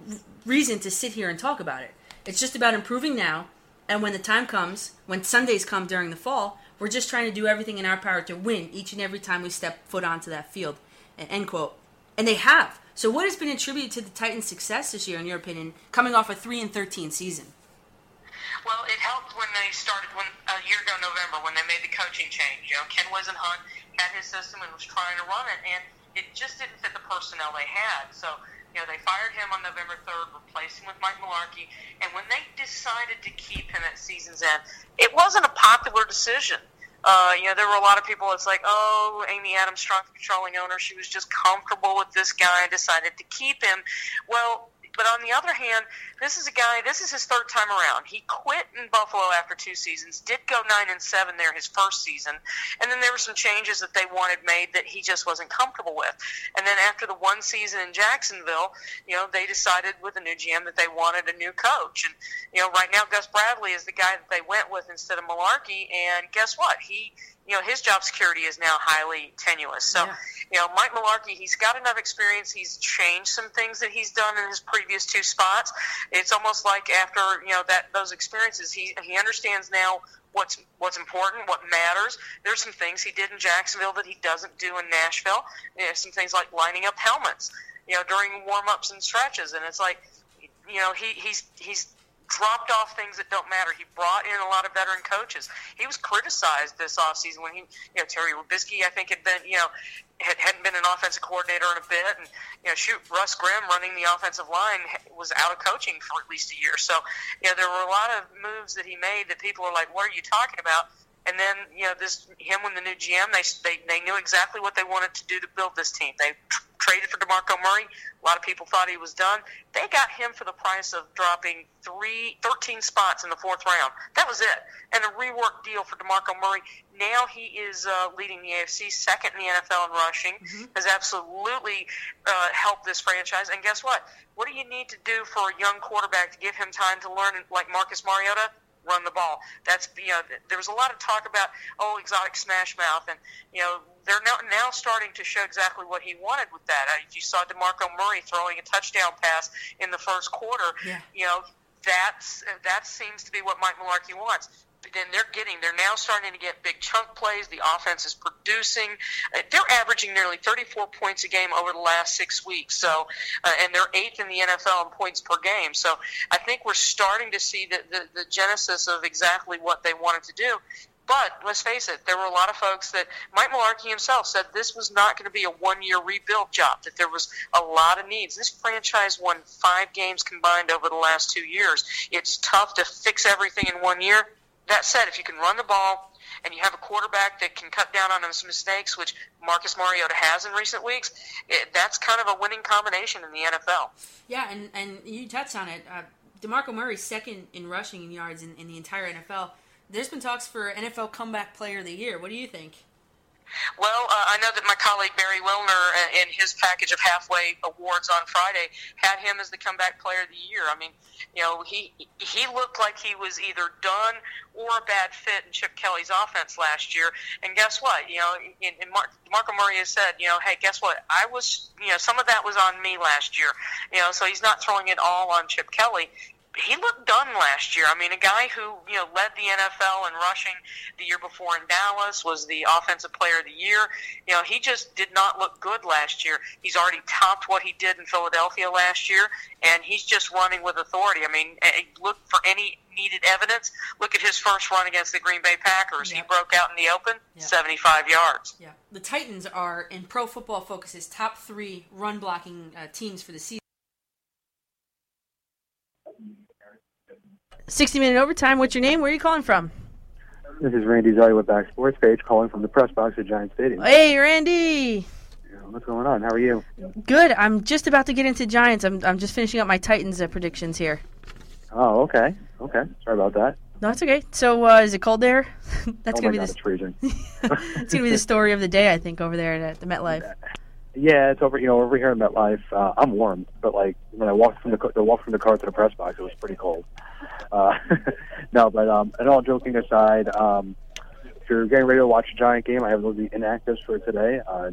reason to sit here and talk about it. It's just about improving now. And when the time comes, when Sundays come during the fall, we're just trying to do everything in our power to win each and every time we step foot onto that field. End quote. And they have. So, what has been attributed to the Titans' success this year, in your opinion, coming off a three and thirteen season? Well, it helped when they started when a year ago November when they made the coaching change. You know, Ken Whisenhunt had his system and was trying to run it, and it just didn't fit the personnel they had. So, you know, they fired him on November 3rd, replaced him with Mike Mularkey, and when they decided to keep him at season's end, it wasn't a popular decision. Uh, you know, there were a lot of people. It's like, oh, Amy Adams, Strunk controlling owner. She was just comfortable with this guy and decided to keep him. Well, but on the other hand, this is a guy. This is his third time around. He quit in Buffalo after two seasons. Did go nine and seven there his first season, and then there were some changes that they wanted made that he just wasn't comfortable with. And then after the one season in Jacksonville, you know, they decided with a new GM that they wanted a new coach. And you know, right now Gus Bradley is the guy that they went with instead of Mularkey. And guess what? He you know his job security is now highly tenuous. So, yeah. you know, Mike Mularkey, he's got enough experience. He's changed some things that he's done in his previous two spots. It's almost like after you know that those experiences, he he understands now what's what's important, what matters. There's some things he did in Jacksonville that he doesn't do in Nashville. You know, some things like lining up helmets, you know, during warm ups and stretches, and it's like, you know, he he's he's dropped off things that don't matter. He brought in a lot of veteran coaches. He was criticized this offseason when he, you know, Terry Robiskie, I think, had been, you know, had, hadn't been an offensive coordinator in a bit. And, you know, shoot, Russ Grimm running the offensive line was out of coaching for at least a year. So, you know, there were a lot of moves that he made that people are like, what are you talking about? And then you know this him when the new GM they they they knew exactly what they wanted to do to build this team. They tr- traded for Demarco Murray. A lot of people thought he was done. They got him for the price of dropping three, 13 spots in the fourth round. That was it. And a rework deal for DeMarco Murray. Now he is uh, leading the AFC, second in the NFL in rushing, mm-hmm. has absolutely uh, helped this franchise. And guess what? What do you need to do for a young quarterback to give him time to learn like Marcus Mariota? Run the ball. That's you know there was a lot of talk about oh exotic smash mouth and you know they're now, now starting to show exactly what he wanted with that. Uh, you saw Demarco Murray throwing a touchdown pass in the first quarter. Yeah. You know that's that seems to be what Mike Mularkey wants then they're getting they're now starting to get big chunk plays. The offense is producing. Uh, they're averaging nearly 34 points a game over the last six weeks. So, uh, and they're eighth in the NFL in points per game. So, I think we're starting to see the, the, the genesis of exactly what they wanted to do. But let's face it, there were a lot of folks that Mike Mularkey himself said this was not going to be a one-year rebuild job. That there was a lot of needs. This franchise won five games combined over the last two years. It's tough to fix everything in one year that said, if you can run the ball and you have a quarterback that can cut down on some mistakes, which Marcus Mariota has in recent weeks, it, that's kind of a winning combination in the NFL. Yeah, and, and you touched on it. Uh, DeMarco Murray, second in rushing yards in, in the entire NFL. There's been talks for NFL Comeback Player of the Year. What do you think? Well, uh, I know that my colleague Barry Wilner, uh, in his package of halfway awards on Friday, had him as the comeback player of the year. I mean, you know, he he looked like he was either done or a bad fit in Chip Kelly's offense last year. And guess what? You know, and, and Mark, Marco Murray has said, you know, hey, guess what? I was, you know, some of that was on me last year. You know, so he's not throwing it all on Chip Kelly he looked done last year. I mean, a guy who you know led the NFL in rushing the year before in Dallas was the offensive player of the year. You know, he just did not look good last year. He's already topped what he did in Philadelphia last year, and he's just running with authority. I mean, eh, look for any needed evidence. Look at his first run against the Green Bay Packers. He broke out in the open, 75 yards. Yeah, the Titans are in Pro Football Focus's top three run blocking uh, teams for the season. 60 minute overtime. What's your name? Where are you calling from? This is Randy Zelli with Back Sports Page calling from the press box at Giant Stadium. Hey, Randy. What's going on? How are you? Good. I'm just about to get into Giants. I'm, I'm just finishing up my Titans uh, predictions here. Oh, okay. Okay. Sorry about that. No, it's okay. So, uh, is it cold there? That's oh gonna be God, the it's freezing. it's gonna be the story of the day, I think, over there at the MetLife. Yeah, it's over. You know, over here in MetLife, uh, I'm warm, but like when I walked from the the walk from the car to the press box, it was pretty cold. Uh, no, but um, and all joking aside, um, if you're getting ready to watch a Giant game, I have those inactives for today. Uh,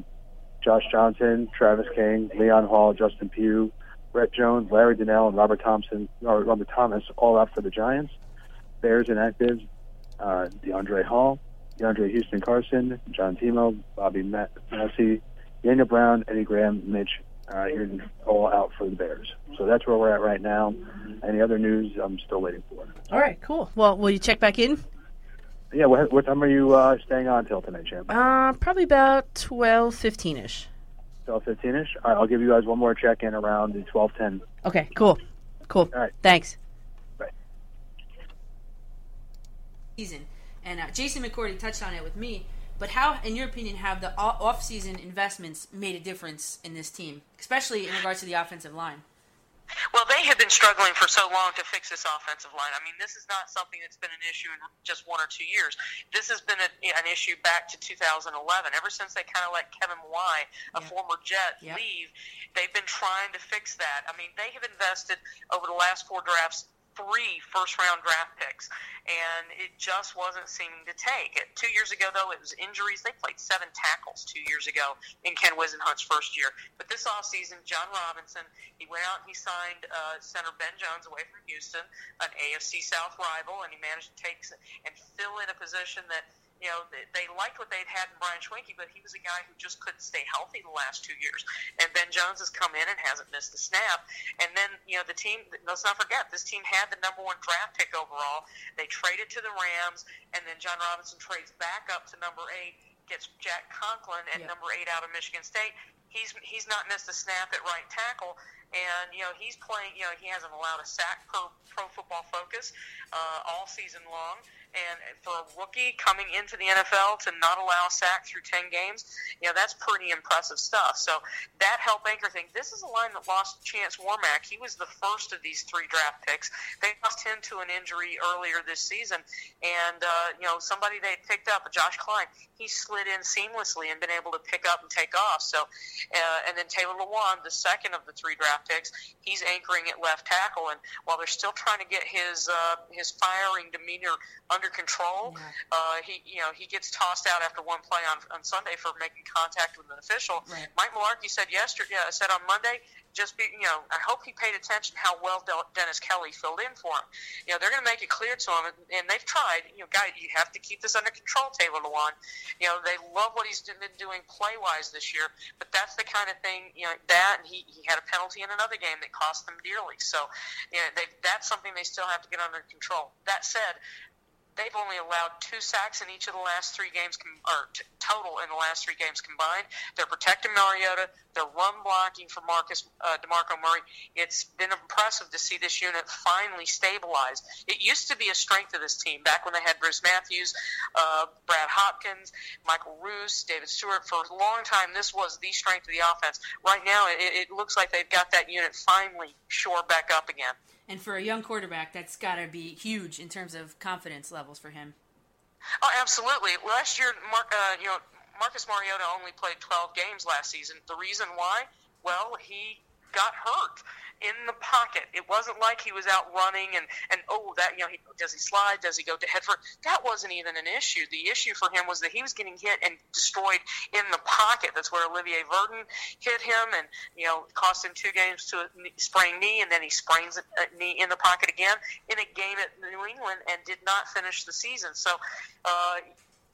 Josh Johnson, Travis King, Leon Hall, Justin Pugh, Brett Jones, Larry Donnell, and Robert Thompson or Robert Thomas all out for the Giants. Bears inactives, uh, DeAndre Hall, DeAndre Houston Carson, John Timu, Bobby Massie, Daniel Brown, Eddie Graham, Mitch uh, here all out for the Bears. So that's where we're at right now. Any other news, I'm still waiting for. All right, cool. Well, will you check back in? Yeah, what, what time are you uh, staying on till tonight, champ? Uh, probably about twelve fifteen ish. Twelve fifteen ish. All right, I'll give you guys one more check in around the twelve ten. Okay, cool, cool. All right, thanks. Bye. Season and uh, Jason McCourty touched on it with me. But how, in your opinion, have the off-season investments made a difference in this team, especially in regards to the offensive line? Well, they have been struggling for so long to fix this offensive line. I mean, this is not something that's been an issue in just one or two years. This has been a, an issue back to 2011. Ever since they kind of let Kevin Mawae, a Yeah. former Jet, Yep. leave, they've been trying to fix that. I mean, they have invested over the last four drafts three first round draft picks, and it just wasn't seeming to take. Two years ago, though, it was injuries. They played seven tackles two years ago in Ken Whisenhunt's first year. But this offseason, Jon Robinson, he went out and he signed uh, center Ben Jones away from Houston, an AFC South rival, and he managed to take and fill in a position that you know, they, they liked what they'd had in Brian Schwenke, but he was a guy who just couldn't stay healthy the last two years. And Ben Jones has come in and hasn't missed a snap. And then, you know, the team, let's not forget, this team had the number one draft pick overall. They traded to the Rams, and then Jon Robinson trades back up to number eight, gets Jack Conklin at Yep. number eight out of Michigan State. He's he's not missed a snap at right tackle, and you know he's playing. You know he hasn't allowed a sack per Pro Football Focus uh, all season long. And for a rookie coming into the NFL to not allow a sack through 10 games, you know, that's pretty impressive stuff. So that helped anchor thing. This is a line that lost Chance Warmack. He was the first of these three draft picks. They lost him to an injury earlier this season. And, uh, you know, somebody they picked up, Josh Kline, he slid in seamlessly and been able to pick up and take off. So, uh, and then Taylor Lewan, the second of the three draft picks, he's anchoring at left tackle. And while they're still trying to get his, uh, his firing demeanor under control. Yeah. Uh, he, you know, he gets tossed out after one play on, on Sunday for making contact with an official. Right. Mike Mularkey said yesterday, uh, said on Monday, just be, you know, I hope he paid attention how well Del- Dennis Kelly filled in for him. You know, they're going to make it clear to him, and, and they've tried. You know, guy, you have to keep this under control, Taylor Lewan. You know, they love what he's been doing play wise this year, but that's the kind of thing, you know, that and he, he had a penalty in another game that cost them dearly. So, you know, they, that's something they still have to get under control. That said, they've only allowed two sacks in each of the last three games, or t- total in the last three games combined. They're protecting Mariota. They're run blocking for Marcus uh, Demarco Murray. It's been impressive to see this unit finally stabilize. It used to be a strength of this team back when they had Bruce Matthews, uh, Brad Hopkins, Michael Roos, David Stewart. For a long time, this was the strength of the offense. Right now, it, it looks like they've got that unit finally shore back up again. And for a young quarterback, that's got to be huge in terms of confidence levels for him. Oh, absolutely. Last year, Mar- uh, you know, Marcus Mariota only played 12 games last season. The reason why? Well, he got hurt in the pocket. It wasn't like he was out running and and oh that you know he, does he slide? Does he go to head first? That wasn't even an issue. The issue for him was that he was getting hit and destroyed in the pocket. That's where Olivier Vernon hit him and you know cost him two games to a sprained knee, and then he sprains a knee in the pocket again in a game at New England and did not finish the season. So. Uh,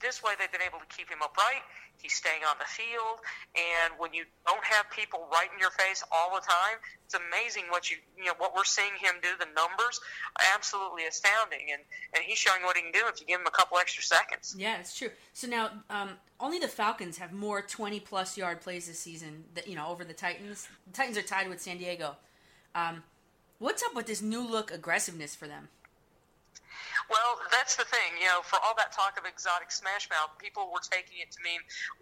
this way, they've been able to keep him upright. He's staying on the field, and when you don't have people right in your face all the time, it's amazing what you you know what we're seeing him do. The numbers are absolutely astounding, and and he's showing what he can do if you give him a couple extra seconds. Yeah, it's true. So now, um, only the Falcons have more twenty-plus yard plays this season. That you know, over the Titans. The Titans are tied with San Diego. Um, what's up with this new look aggressiveness for them? Well, that's the thing. You know, for all that talk of exotic smash mouth, people were taking it to mean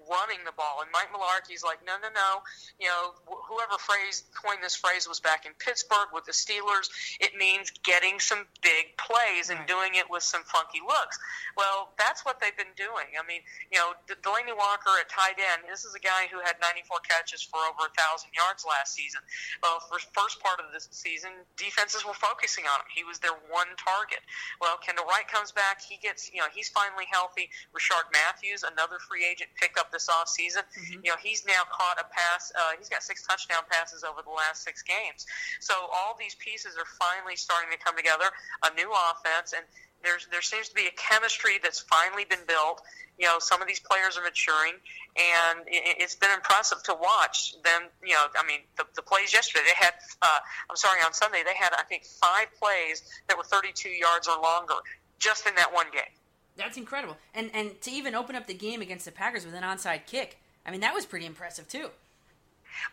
running the ball. And Mike Mularkey's like, no, no, no. You know, wh- whoever phrase coined this phrase was back in Pittsburgh with the Steelers. It means getting some big plays and doing it with some funky looks. Well, that's what they've been doing. I mean, you know, D- Delanie Walker at tight end. This is a guy who had 94 catches for over a thousand yards last season. Well, for first part of this season, defenses were focusing on him. He was their one target. Well, Kendall Wright comes back. He gets, you know, he's finally healthy. Rishard Matthews, another free agent picked up this offseason. Mm-hmm. You know, he's now caught a pass. Uh, he's got six touchdown passes over the last six games. So all these pieces are finally starting to come together. A new offense and there's there seems to be a chemistry that's finally been built. You know, some of these players are maturing, and it, it's been impressive to watch them. You know, I mean, the, the plays yesterday they had. Uh, I'm sorry, on Sunday they had I think five plays that were 32 yards or longer just in that one game. That's incredible, and and to even open up the game against the Packers with an onside kick. I mean, that was pretty impressive too.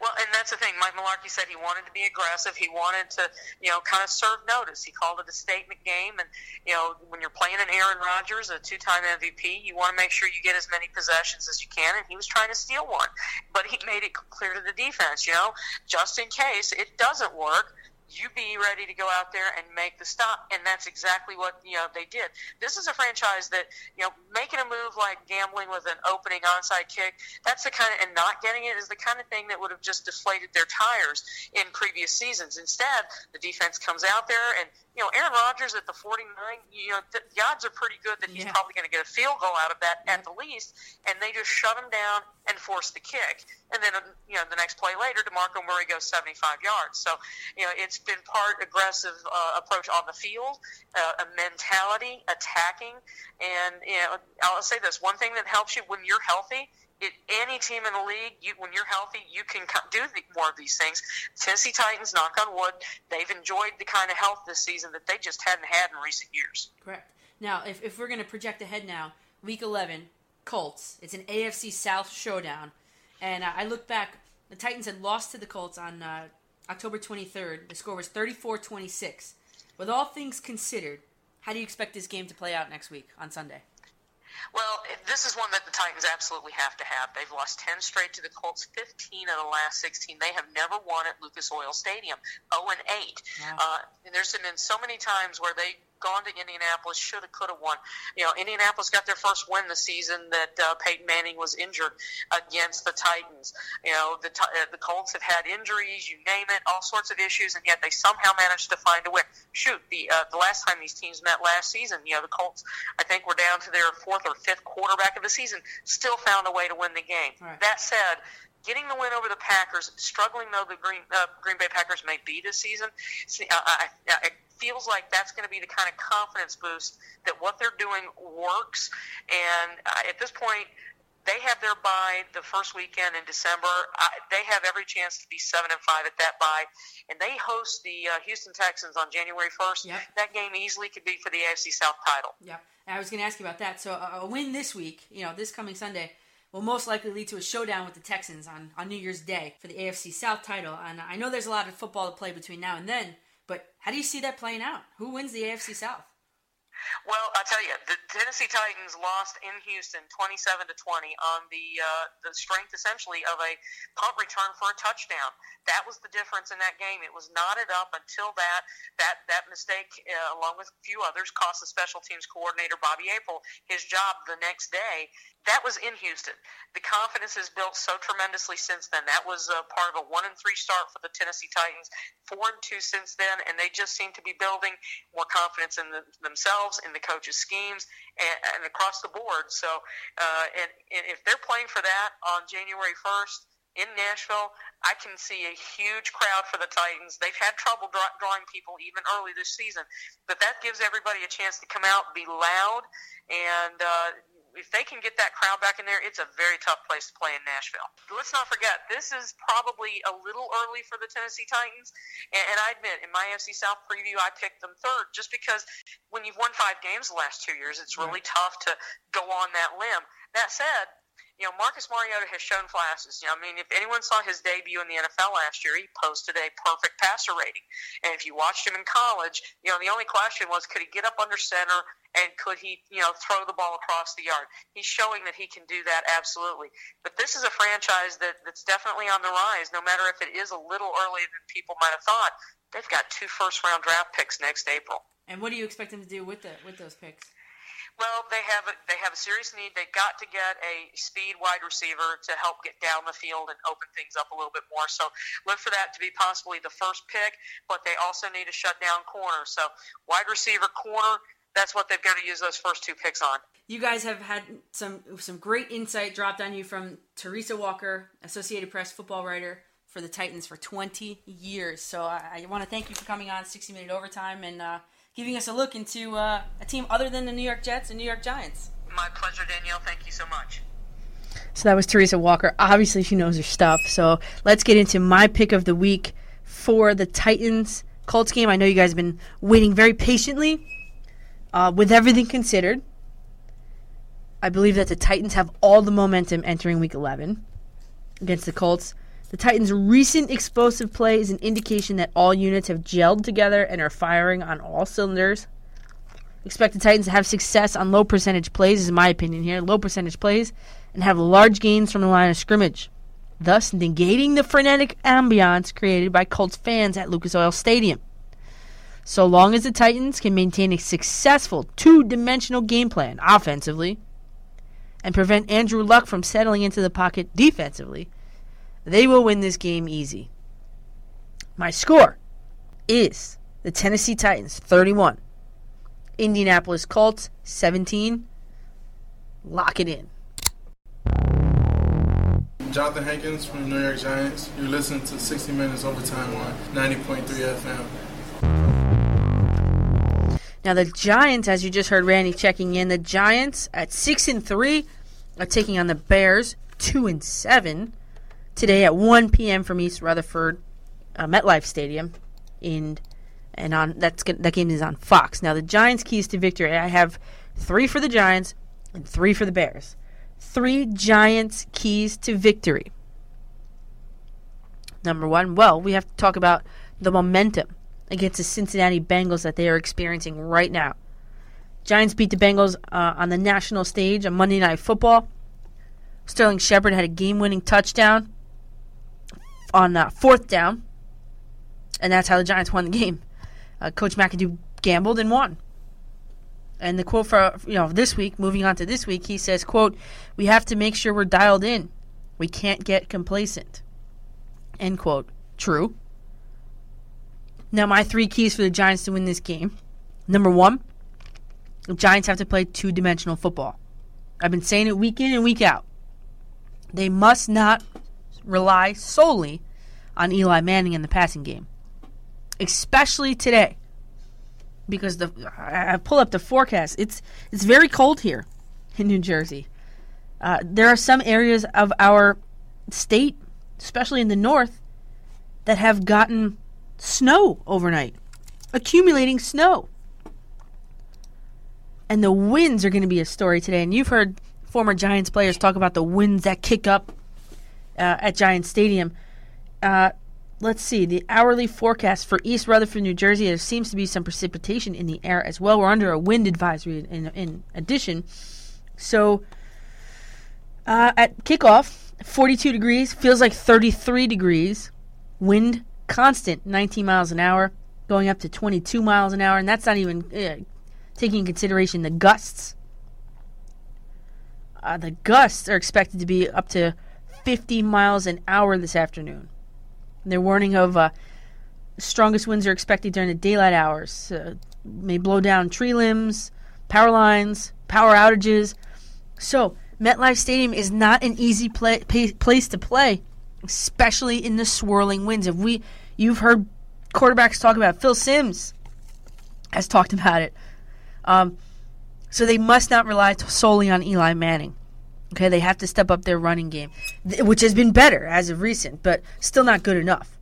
Well, and that's the thing. Mike Mularkey said he wanted to be aggressive. He wanted to, you know, kind of serve notice. He called it a statement game. And, you know, when you're playing an Aaron Rodgers, a two time MVP, you want to make sure you get as many possessions as you can. And he was trying to steal one. But he made it clear to the defense, you know, just in case it doesn't work, you be ready to go out there and make the stop. And that's exactly what you know they did. This is a franchise that you know making a move like gambling with an opening onside kick that's the kind of and not getting it is the kind of thing that would have just deflated their tires in previous seasons. Instead the defense comes out there and you know aaron rodgers at the 49 you know the, the odds are pretty good that he's yeah. probably going to get a field goal out of that at the least and they just shut him down and force the kick. And then you know the next play later demarco murray goes 75 yards. So you know it's been part aggressive uh, approach on the field, uh, a mentality, attacking, and you know, I'll say this: one thing that helps you when you're healthy. It, any team in the league, you, when you're healthy, you can do the, more of these things. Tennessee Titans, knock on wood, they've enjoyed the kind of health this season that they just hadn't had in recent years. Correct. Now, if, if we're going to project ahead now, Week 11, Colts. It's an AFC South showdown, and uh, I look back. The Titans had lost to the Colts on uh, October 23rd. The score was 34 26. With all things considered, how do you expect this game to play out next week on Sunday? Well, this is one that the Titans absolutely have to have. They've lost 10 straight to the Colts, 15 of the last 16. They have never won at Lucas Oil Stadium, 0 and 8. Wow. Uh, and there's been so many times where they gone to Indianapolis, should have, could have won. You know, Indianapolis got their first win the season that uh, Peyton Manning was injured against the Titans. You know, the uh, the Colts have had injuries, you name it, all sorts of issues, and yet they somehow managed to find a win. Shoot, the uh, the last time these teams met last season, you know, the Colts, I think, were down to their fourth or fifth quarterback of the season, still found a way to win the game. Right. That said, getting the win over the Packers, struggling though the Green uh, Green Bay Packers may be this season, see, I, I, I feels like that's going to be the kind of confidence boost that what they're doing works. And uh, at this point, they have their bye the first weekend in December. I, they have every chance to be seven and five at that bye, and they host the uh, Houston Texans on January first. Yep. That game easily could be for the AFC South title. Yeah, I was going to ask you about that. So a win this week, you know, this coming Sunday, will most likely lead to a showdown with the Texans on on New Year's Day for the AFC South title. And I know there's a lot of football to play between now and then. But how do you see that playing out? Who wins the AFC South? Well, I'll tell you, the Tennessee Titans lost in Houston, twenty-seven to twenty, on the uh, the strength essentially of a punt return for a touchdown. That was the difference in that game. It was knotted up until that that that mistake, uh, along with a few others, cost the special teams coordinator Bobby April his job the next day. That was in Houston. The confidence has built so tremendously since then. That was uh, part of a one and three start for the Tennessee Titans, four and two since then, and they just seem to be building more confidence in the, themselves, in the coaches' schemes, and, and across the board. So, uh, and, and if they're playing for that on January first in Nashville, I can see a huge crowd for the Titans. They've had trouble draw, drawing people even early this season, but that gives everybody a chance to come out, be loud, and uh, if they can get that crowd back in there, it's a very tough place to play in Nashville. Let's not forget, this is probably a little early for the Tennessee Titans. And, and I admit, in my FC South preview, I picked them third just because when you've won five games the last two years, it's really right. tough to go on that limb. That said, you know, Marcus Mariota has shown flashes. You know, I mean, if anyone saw his debut in the NFL last year, he posted a perfect passer rating. And if you watched him in college, you know, the only question was could he get up under center and could he, you know, throw the ball across the yard? He's showing that he can do that absolutely. But this is a franchise that, that's definitely on the rise, no matter if it is a little earlier than people might have thought. They've got two first round draft picks next April. And what do you expect them to do with the with those picks? Well, they have a, they have a serious need. They got to get a speed wide receiver to help get down the field and open things up a little bit more. So look for that to be possibly the first pick. But they also need to shut down corner. So wide receiver, corner. That's what they've got to use those first two picks on. You guys have had some some great insight dropped on you from Teresa Walker, Associated Press football writer for the Titans for 20 years. So I, I want to thank you for coming on 60 Minute Overtime and. Uh, giving us a look into uh, a team other than the New York Jets and New York Giants. My pleasure, Danielle. Thank you so much. So that was Teresa Walker. Obviously, she knows her stuff. So let's get into my pick of the week for the Titans Colts game. I know you guys have been waiting very patiently. Uh, with everything considered, I believe that the Titans have all the momentum entering week 11 against the Colts. The Titans' recent explosive play is an indication that all units have gelled together and are firing on all cylinders. Expect the Titans to have success on low percentage plays, is my opinion here. Low percentage plays, and have large gains from the line of scrimmage, thus negating the frenetic ambiance created by Colts fans at Lucas Oil Stadium. So long as the Titans can maintain a successful two dimensional game plan offensively and prevent Andrew Luck from settling into the pocket defensively, they will win this game easy. My score is the Tennessee Titans 31, Indianapolis Colts 17. Lock it in. Jonathan Hankins from New York Giants. You're listening to 60 Minutes Overtime on 90.3 FM. Now the Giants, as you just heard Randy checking in, the Giants at six and three are taking on the Bears, two and seven today at 1 p.m. from East Rutherford, uh, MetLife Stadium, in and on that's that game is on Fox. Now the Giants' keys to victory. I have three for the Giants and three for the Bears. Three Giants keys to victory. Number one, well, we have to talk about the momentum against the Cincinnati Bengals that they are experiencing right now. Giants beat the Bengals uh, on the national stage on Monday Night Football. Sterling Shepard had a game-winning touchdown on uh, fourth down, and that's how the Giants won the game. Uh, Coach McAdoo gambled and won. And the quote for you know this week, moving on to this week, he says, "quote We have to make sure we're dialed in. We can't get complacent." End quote. True. Now, my three keys for the Giants to win this game: number one, the Giants have to play two-dimensional football. I've been saying it week in and week out. They must not rely solely on Eli Manning in the passing game, especially today. Because the I pull up the forecast. It's it's very cold here in New Jersey. Uh, there are some areas of our state, especially in the north, that have gotten snow overnight, accumulating snow. And the winds are going to be a story today. And you've heard former Giants players talk about the winds that kick up uh, at Giant Stadium. Uh, let's see the hourly forecast for East Rutherford, New Jersey. There seems to be some precipitation in the air as well. We're under a wind advisory in, in addition. So uh, at kickoff, 42 degrees feels like 33 degrees. Wind constant, 19 miles an hour, going up to 22 miles an hour, and that's not even uh, taking in consideration the gusts. Uh, the gusts are expected to be up to 50 miles an hour this afternoon. They're warning of uh, strongest winds are expected during the daylight hours. Uh, may blow down tree limbs, power lines, power outages. So, MetLife Stadium is not an easy play, pay, place to play, especially in the swirling winds. If we, you've heard quarterbacks talk about it. Phil Simms has talked about it. Um, so they must not rely solely on Eli Manning. Okay, they have to step up their running game, which has been better as of recent, but still not good enough.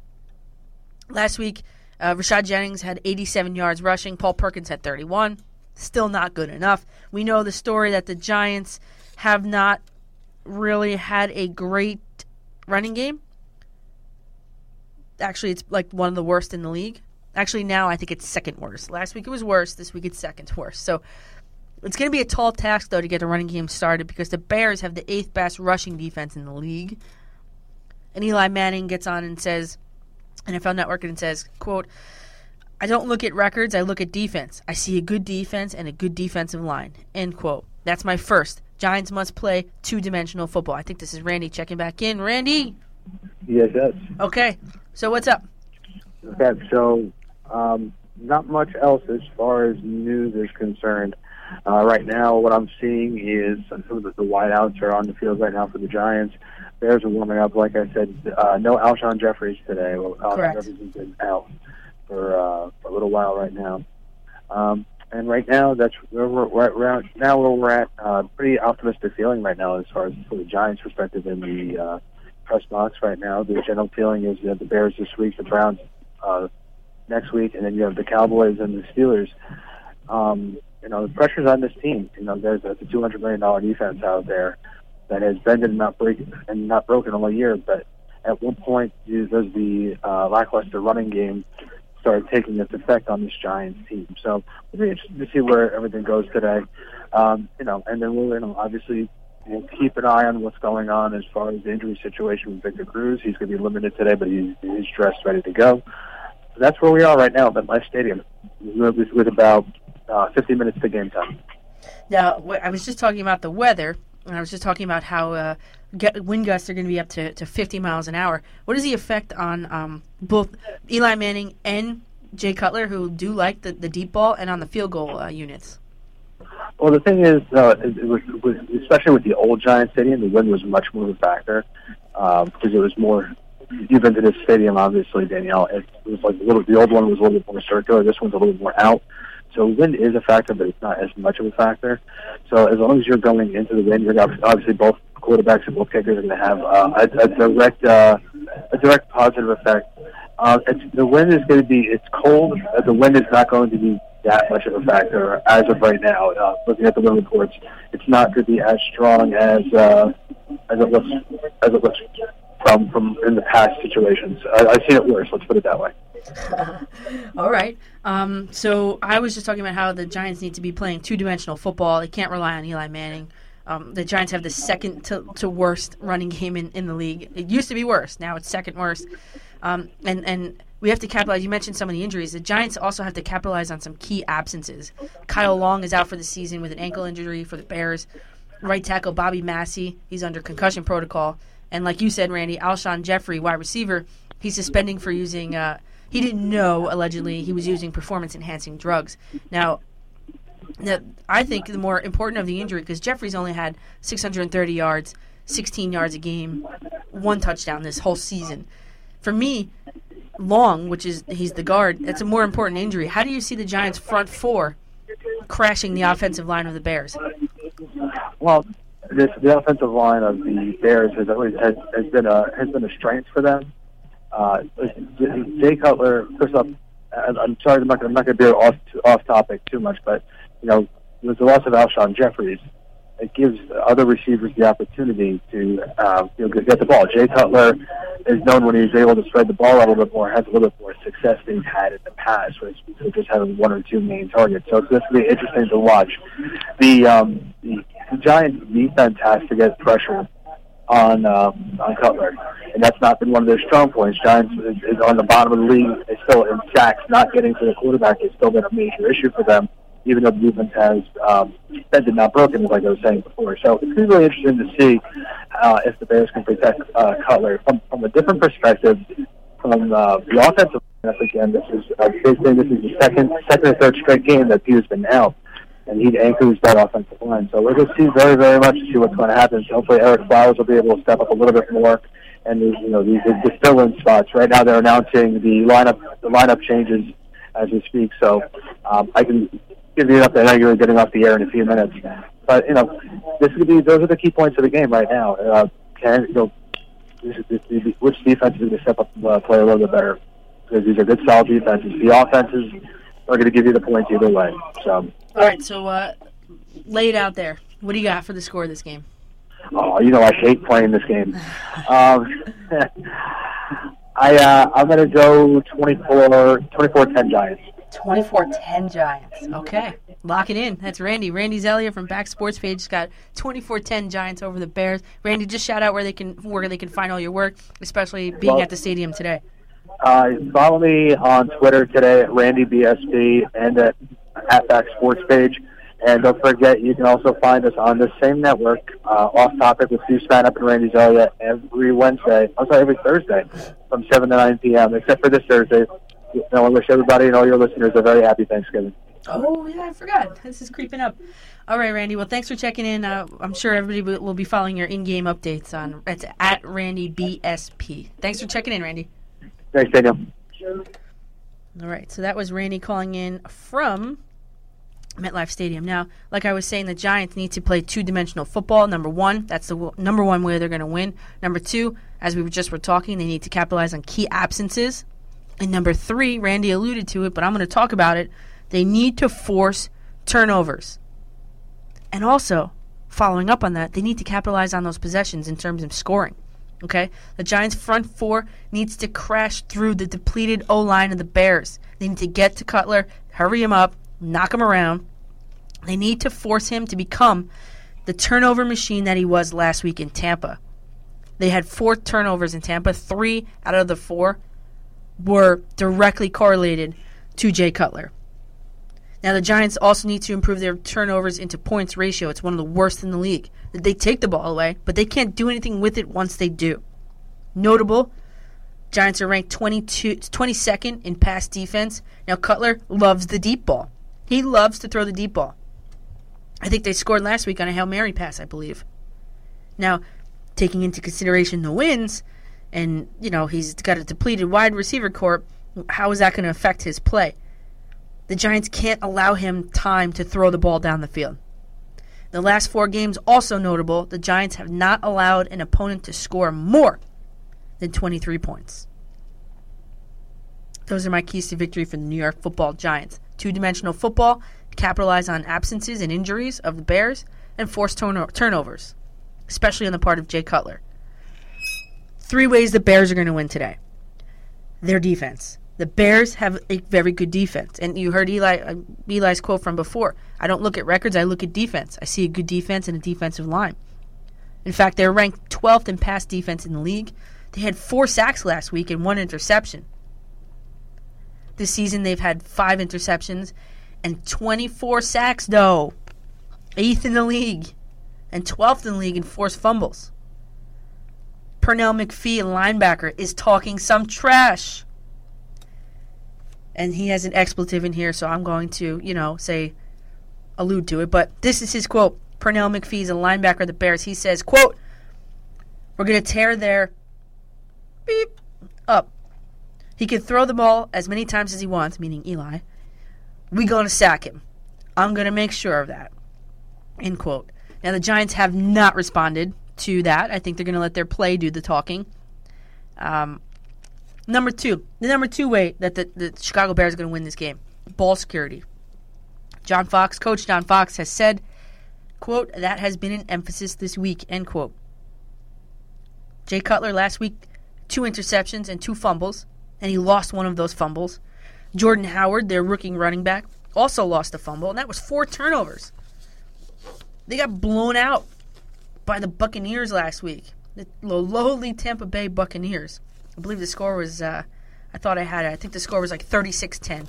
Last week, uh, Rashad Jennings had 87 yards rushing. Paul Perkins had 31. Still not good enough. We know the story that the Giants have not really had a great running game. Actually, it's like one of the worst in the league. Actually, now I think it's second worst. Last week it was worse. This week it's second worst. So it's going to be a tall task, though, to get the running game started because the Bears have the eighth best rushing defense in the league. And Eli Manning gets on and says, and NFL Network, and says, quote, I don't look at records, I look at defense. I see a good defense and a good defensive line. End quote. That's my first. Giants must play two dimensional football. I think this is Randy checking back in. Randy? Yes, yes. Okay. So what's up? Okay, so um, not much else as far as news is concerned. Uh, right now, what I'm seeing is some of the, the wideouts are on the field right now for the Giants. Bears are warming up. Like I said, uh, no Alshon Jeffries today. Well, Alshon Correct. Jeffries has been out for, uh, for a little while right now. Um, and right now, that's where we're, we're at, right now where we're at. Uh, pretty optimistic feeling right now as far as for the Giants' perspective in the uh, press box right now. The general feeling is that the Bears this week, the Browns uh, next week, and then you have the Cowboys and the Steelers. Um, you know, the pressure's on this team. You know, there's a two hundred million dollar defense out there that has bended and not break and not broken all year. But at what point does the uh, lackluster running game start taking its effect on this Giants team? So it'll be interesting to see where everything goes today. Um, you know, and then we'll you know obviously we'll keep an eye on what's going on as far as the injury situation with Victor Cruz. He's going to be limited today, but he's, he's dressed, ready to go. So that's where we are right now at MetLife Stadium, with, with about uh, 50 minutes to game time. Now, I was just talking about the weather, and I was just talking about how uh, wind gusts are going to be up to, to 50 miles an hour. What is the effect on um, both Eli Manning and Jay Cutler, who do like the, the deep ball, and on the field goal uh, units? Well, the thing is, uh, it, it was, was especially with the old Giant Stadium, the wind was much more of a factor um, because it was more. You've been to this stadium, obviously, Danielle. It was like a little. The old one was a little bit more circular. This one's a little more out. So wind is a factor, but it's not as much of a factor. So as long as you're going into the wind, you're obviously, both quarterbacks and both kickers are going to have uh, a, a direct uh, a direct positive effect. Uh, it's, the wind is going to be it's cold. The wind is not going to be that much of a factor as of right now. Uh, looking at the wind reports, it's not going to be as strong as uh, as it looks as it looks from from in the past situations. I, I've seen it worse. Let's put it that way. All right. Um, so I was just talking about how the Giants need to be playing two dimensional football. They can't rely on Eli Manning. Um, the Giants have the second to, to worst running game in, in the league. It used to be worse. Now it's second worst. Um, and, and we have to capitalize. You mentioned some of the injuries. The Giants also have to capitalize on some key absences. Kyle Long is out for the season with an ankle injury for the Bears. Right tackle Bobby Massie, he's under concussion protocol. And like you said, Randy, Alshon Jeffery, wide receiver, he's suspending for using. Uh, he didn't know allegedly he was using performance enhancing drugs. Now, now, I think the more important of the injury because Jeffery's only had 630 yards, 16 yards a game, one touchdown this whole season. For me, Long, which is he's the guard, that's a more important injury. How do you see the Giants' front four crashing the offensive line of the Bears? Well, this the offensive line of the Bears has always has, has been a has been a strength for them. Uh, Jay Cutler, first off, I'm sorry, I'm not, going to be off off topic too much, but you know, with the loss of Alshon Jeffries, it gives other receivers the opportunity to uh, you know get the ball. Jay Cutler is known when he's able to spread the ball a little bit more, has a little bit more success than he's had in the past, he's just having one or two main targets. So it's going to be interesting to watch. The um, the Giants defense has to get pressure on um, on Cutler, and that's not been one of their strong points. Giants is, is on the bottom of the league. They still in sacks, not getting to the quarterback has still been a major issue for them. Even though the defense has um, bended, not broken, like I was saying before. So it's going to be really interesting to see uh, if the Bears can protect uh, Cutler from, from a different perspective. From uh, the offensive line, again, this is thing. This is the second, second or third straight game that Peter's been out and he anchors that offensive line. So we're going to see very, very much see what's going to happen. So hopefully Ereck Flowers will be able to step up a little bit more. And you know the, the, fill-in spots. Right now they're announcing the lineup, the lineup changes as we speak. So um, I can give you an update. I know you're getting off the air in a few minutes, but you know this is be those are the key points of the game right now. Uh, can you know this is, this, this, which defense is going to step up and uh, play a little bit better? Because these are good, solid defenses. The offenses are going to give you the points either way. So. All right, so uh, lay it out there. What do you got for the score of this game? Oh, you know I hate playing this game. Um, I uh, I'm gonna go 24 24-10 Giants. 24-10 Giants. Okay. Lock it in. That's Randy. Randy Zelia from Back Sports Page got 24-10 Giants over the Bears. Randy, just shout out where they can where they can find all your work, especially being Well- at the stadium today. Uh, follow me on Twitter today at RandyBSP and at, at Back Sports Page. And don't forget, you can also find us on the same network, uh, Off Topic with Steve Span up and Randy Zelia every Wednesday. I'm sorry, every Thursday from 7 to 9 p.m., except for this Thursday. You I wish everybody and all your listeners a very happy Thanksgiving. Oh yeah, I forgot. This is creeping up. All right, Randy. Well, thanks for checking in. Uh, I'm sure everybody will be following your in-game updates on it's at Randy BSP. Thanks for checking in, Randy. Thanks, Daniel. All right, so that was Randy calling in from MetLife Stadium. Now, like I was saying, the Giants need to play two-dimensional football. Number one, that's the w- number one way they're going to win. Number two, as we just were talking, they need to capitalize on key absences. And number three, Randy alluded to it, but I'm going to talk about it. They need to force turnovers. And also, following up on that, they need to capitalize on those possessions in terms of scoring. Okay? The Giants' front four needs to crash through the depleted O line of the Bears. They need to get to Cutler, hurry him up, knock him around. They need to force him to become the turnover machine that he was last week in Tampa. They had four turnovers in Tampa. Three out of the four were directly correlated to Jay Cutler. Now, the Giants also need to improve their turnovers into points ratio. It's one of the worst in the league. They take the ball away, but they can't do anything with it once they do. Notable, Giants are ranked 22, 22nd in pass defense. Now, Cutler loves the deep ball. He loves to throw the deep ball. I think they scored last week on a Hail Mary pass, I believe. Now, taking into consideration the wins, and, you know, he's got a depleted wide receiver corps, how is that going to affect his play? The Giants can't allow him time to throw the ball down the field. The last four games also notable. The Giants have not allowed an opponent to score more than 23 points. Those are my keys to victory for the New York Football Giants. Two-dimensional football, capitalize on absences and injuries of the Bears, and force turno- turnovers, especially on the part of Jay Cutler. Three ways the Bears are going to win today. Their defense. The Bears have a very good defense, and you heard Eli uh, Eli's quote from before. I don't look at records; I look at defense. I see a good defense and a defensive line. In fact, they're ranked 12th in pass defense in the league. They had four sacks last week and one interception. This season, they've had five interceptions and 24 sacks, though. Eighth in the league and 12th in the league in forced fumbles. Pernell McPhee, linebacker, is talking some trash. And he has an expletive in here, so I'm going to, you know, say, allude to it. But this is his quote. Pernell is a linebacker of the Bears. He says, quote, we're going to tear their beep up. He can throw the ball as many times as he wants, meaning Eli. We're going to sack him. I'm going to make sure of that. End quote. Now, the Giants have not responded to that. I think they're going to let their play do the talking. Um, number two, the number two way that the, the Chicago Bears are going to win this game ball security. John Fox, Coach John Fox, has said, quote, that has been an emphasis this week, end quote. Jay Cutler last week, two interceptions and two fumbles, and he lost one of those fumbles. Jordan Howard, their rookie running back, also lost a fumble, and that was four turnovers. They got blown out by the Buccaneers last week. The lowly Tampa Bay Buccaneers. I believe the score was, uh, I thought I had it. I think the score was like 36 10.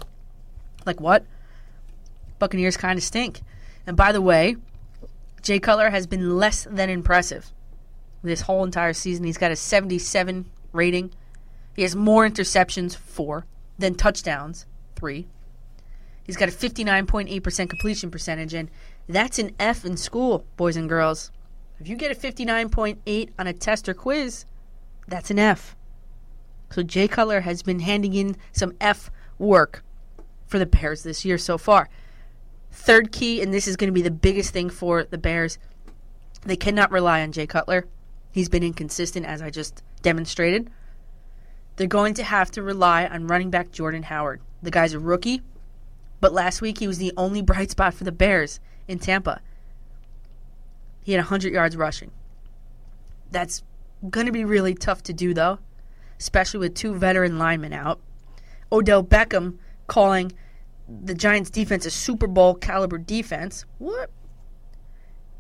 Like what? Buccaneers kind of stink. And by the way, Jay Cutler has been less than impressive this whole entire season. He's got a 77 rating. He has more interceptions, four, than touchdowns, three. He's got a 59.8% completion percentage, and that's an F in school, boys and girls. If you get a 59.8 on a test or quiz, that's an F. So Jay Cutler has been handing in some F work for the Bears this year so far. Third key, and this is going to be the biggest thing for the Bears, they cannot rely on Jay Cutler. He's been inconsistent, as I just demonstrated. They're going to have to rely on running back Jordan Howard. The guy's a rookie, but last week he was the only bright spot for the Bears in Tampa. He had 100 yards rushing. That's going to be really tough to do, though, especially with two veteran linemen out. Odell Beckham calling the Giants' defense a Super Bowl caliber defense. What?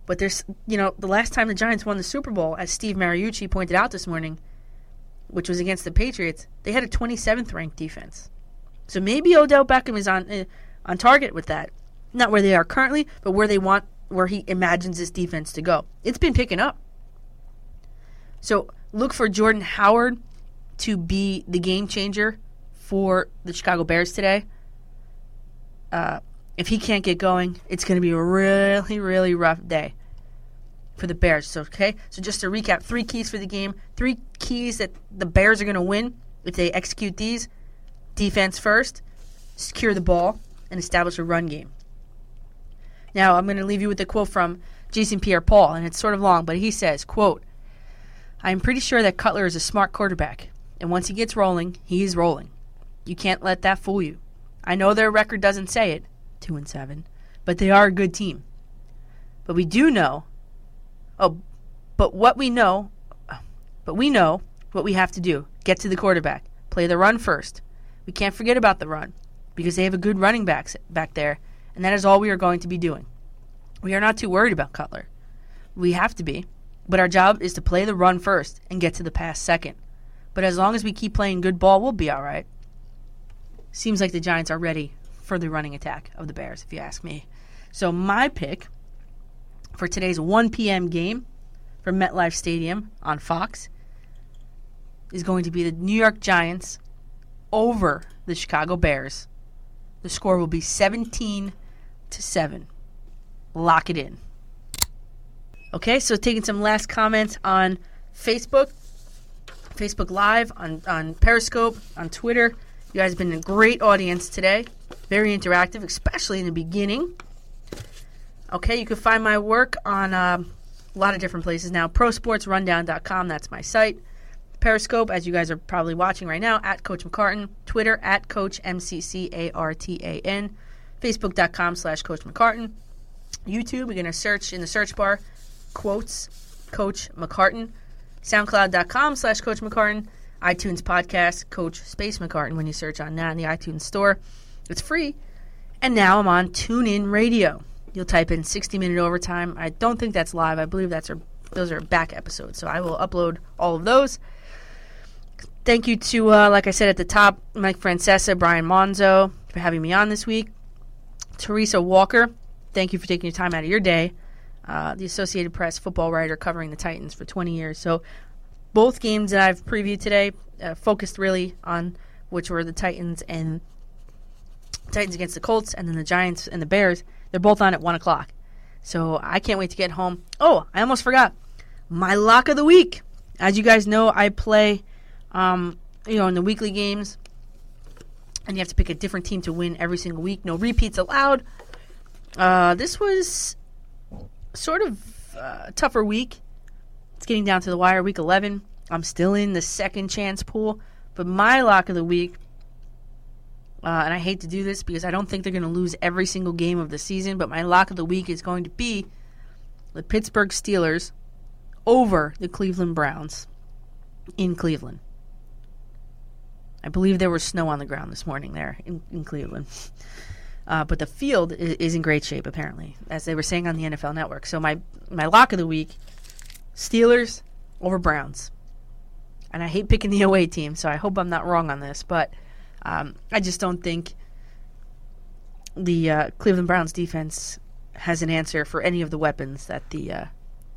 But there's, you know, the last time the Giants won the Super Bowl, as Steve Mariucci pointed out this morning, which was against the Patriots, they had a 27th ranked defense. So maybe Odell Beckham is on uh, on target with that. Not where they are currently, but where they want, where he imagines this defense to go. It's been picking up. So look for Jordan Howard to be the game changer for the Chicago Bears today. Uh, if he can't get going, it's going to be a really, really rough day for the Bears. So, okay, so just to recap, three keys for the game, three keys that the Bears are going to win if they execute these: defense first, secure the ball, and establish a run game. Now, I'm going to leave you with a quote from Jason Pierre-Paul, and it's sort of long, but he says, "quote I'm pretty sure that Cutler is a smart quarterback, and once he gets rolling, he is rolling. You can't let that fool you. I know their record doesn't say it, two and seven, but they are a good team. But we do know. Oh, but what we know, but we know what we have to do: get to the quarterback, play the run first. We can't forget about the run because they have a good running backs back there, and that is all we are going to be doing. We are not too worried about Cutler. We have to be, but our job is to play the run first and get to the pass second. But as long as we keep playing good ball, we'll be all right. Seems like the Giants are ready for the running attack of the Bears, if you ask me. So my pick for today's 1 p.m. game from MetLife Stadium on Fox is going to be the New York Giants over the Chicago Bears. The score will be 17 to 7. Lock it in. Okay, so taking some last comments on Facebook, Facebook Live, on, on Periscope, on Twitter. You guys have been a great audience today. Very interactive, especially in the beginning. Okay, you can find my work on uh, a lot of different places now. ProSportsRundown.com, that's my site. Periscope, as you guys are probably watching right now, at Coach McCartan. Twitter, at Coach M-C-C-A-R-T-A-N. Facebook.com slash Coach McCartan. YouTube, you're going to search in the search bar, quotes, Coach McCartan. SoundCloud.com slash Coach McCartan. iTunes podcast, Coach Space McCartan, when you search on that in the iTunes store. It's free. And now I'm on TuneIn Radio. You'll type in 60 minute overtime. I don't think that's live. I believe that's our, those are back episodes. So I will upload all of those. Thank you to, uh, like I said at the top, Mike Francesa, Brian Monzo for having me on this week. Teresa Walker, thank you for taking your time out of your day. Uh, the Associated Press football writer covering the Titans for 20 years. So both games that I've previewed today uh, focused really on which were the Titans and Titans against the Colts, and then the Giants and the Bears. They're both on at one o'clock. So I can't wait to get home. Oh, I almost forgot my lock of the week. As you guys know, I play, um, you know, in the weekly games, and you have to pick a different team to win every single week. No repeats allowed. Uh, this was sort of uh, tougher week. It's getting down to the wire. Week 11. I'm still in the second chance pool, but my lock of the week uh, and I hate to do this because I don't think they're going to lose every single game of the season, but my lock of the week is going to be the Pittsburgh Steelers over the Cleveland Browns in Cleveland. I believe there was snow on the ground this morning there in, in Cleveland. Uh, but the field is, is, in great shape, apparently, as they were saying on the NFL Network. So my, my lock of the week Steelers over Browns. And I hate picking the away team, so I hope I'm not wrong on this, but um, I just don't think the uh, Cleveland Browns defense has an answer for any of the weapons that the uh,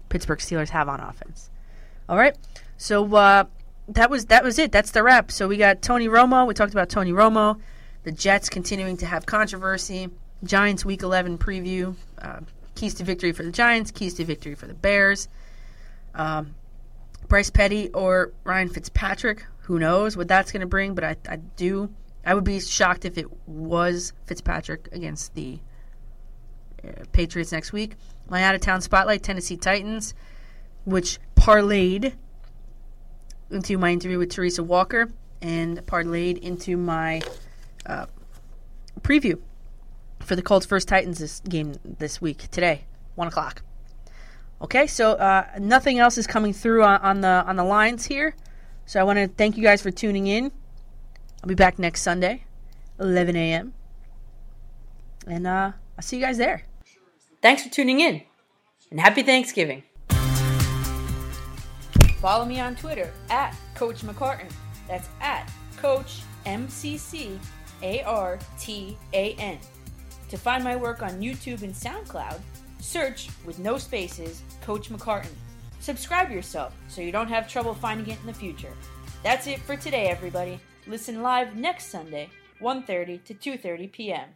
Pittsburgh Steelers have on offense. All right, so uh, that was that was it. That's the wrap. So we got Tony Romo. We talked about Tony Romo. The Jets continuing to have controversy. Giants Week 11 preview. Uh, keys to victory for the Giants. Keys to victory for the Bears. Um, Bryce Petty or Ryan Fitzpatrick who knows what that's going to bring? But I, I do. I would be shocked if it was Fitzpatrick against the uh, Patriots next week. My out of town spotlight, Tennessee Titans, which parlayed into my interview with Teresa Walker and parlayed into my uh, preview for the Colts first Titans this game this week today, one o'clock. Okay, so uh, nothing else is coming through on, on the on the lines here. So I want to thank you guys for tuning in. I'll be back next Sunday, 11 a.m. And uh, I'll see you guys there. Thanks for tuning in, and happy Thanksgiving. Follow me on Twitter at Coach McCartan. That's at Coach M C C A R T A N. To find my work on YouTube and SoundCloud, search with no spaces Coach McCartan. Subscribe yourself so you don't have trouble finding it in the future. That's it for today, everybody. Listen live next Sunday, 1:30 to 2:30 p.m.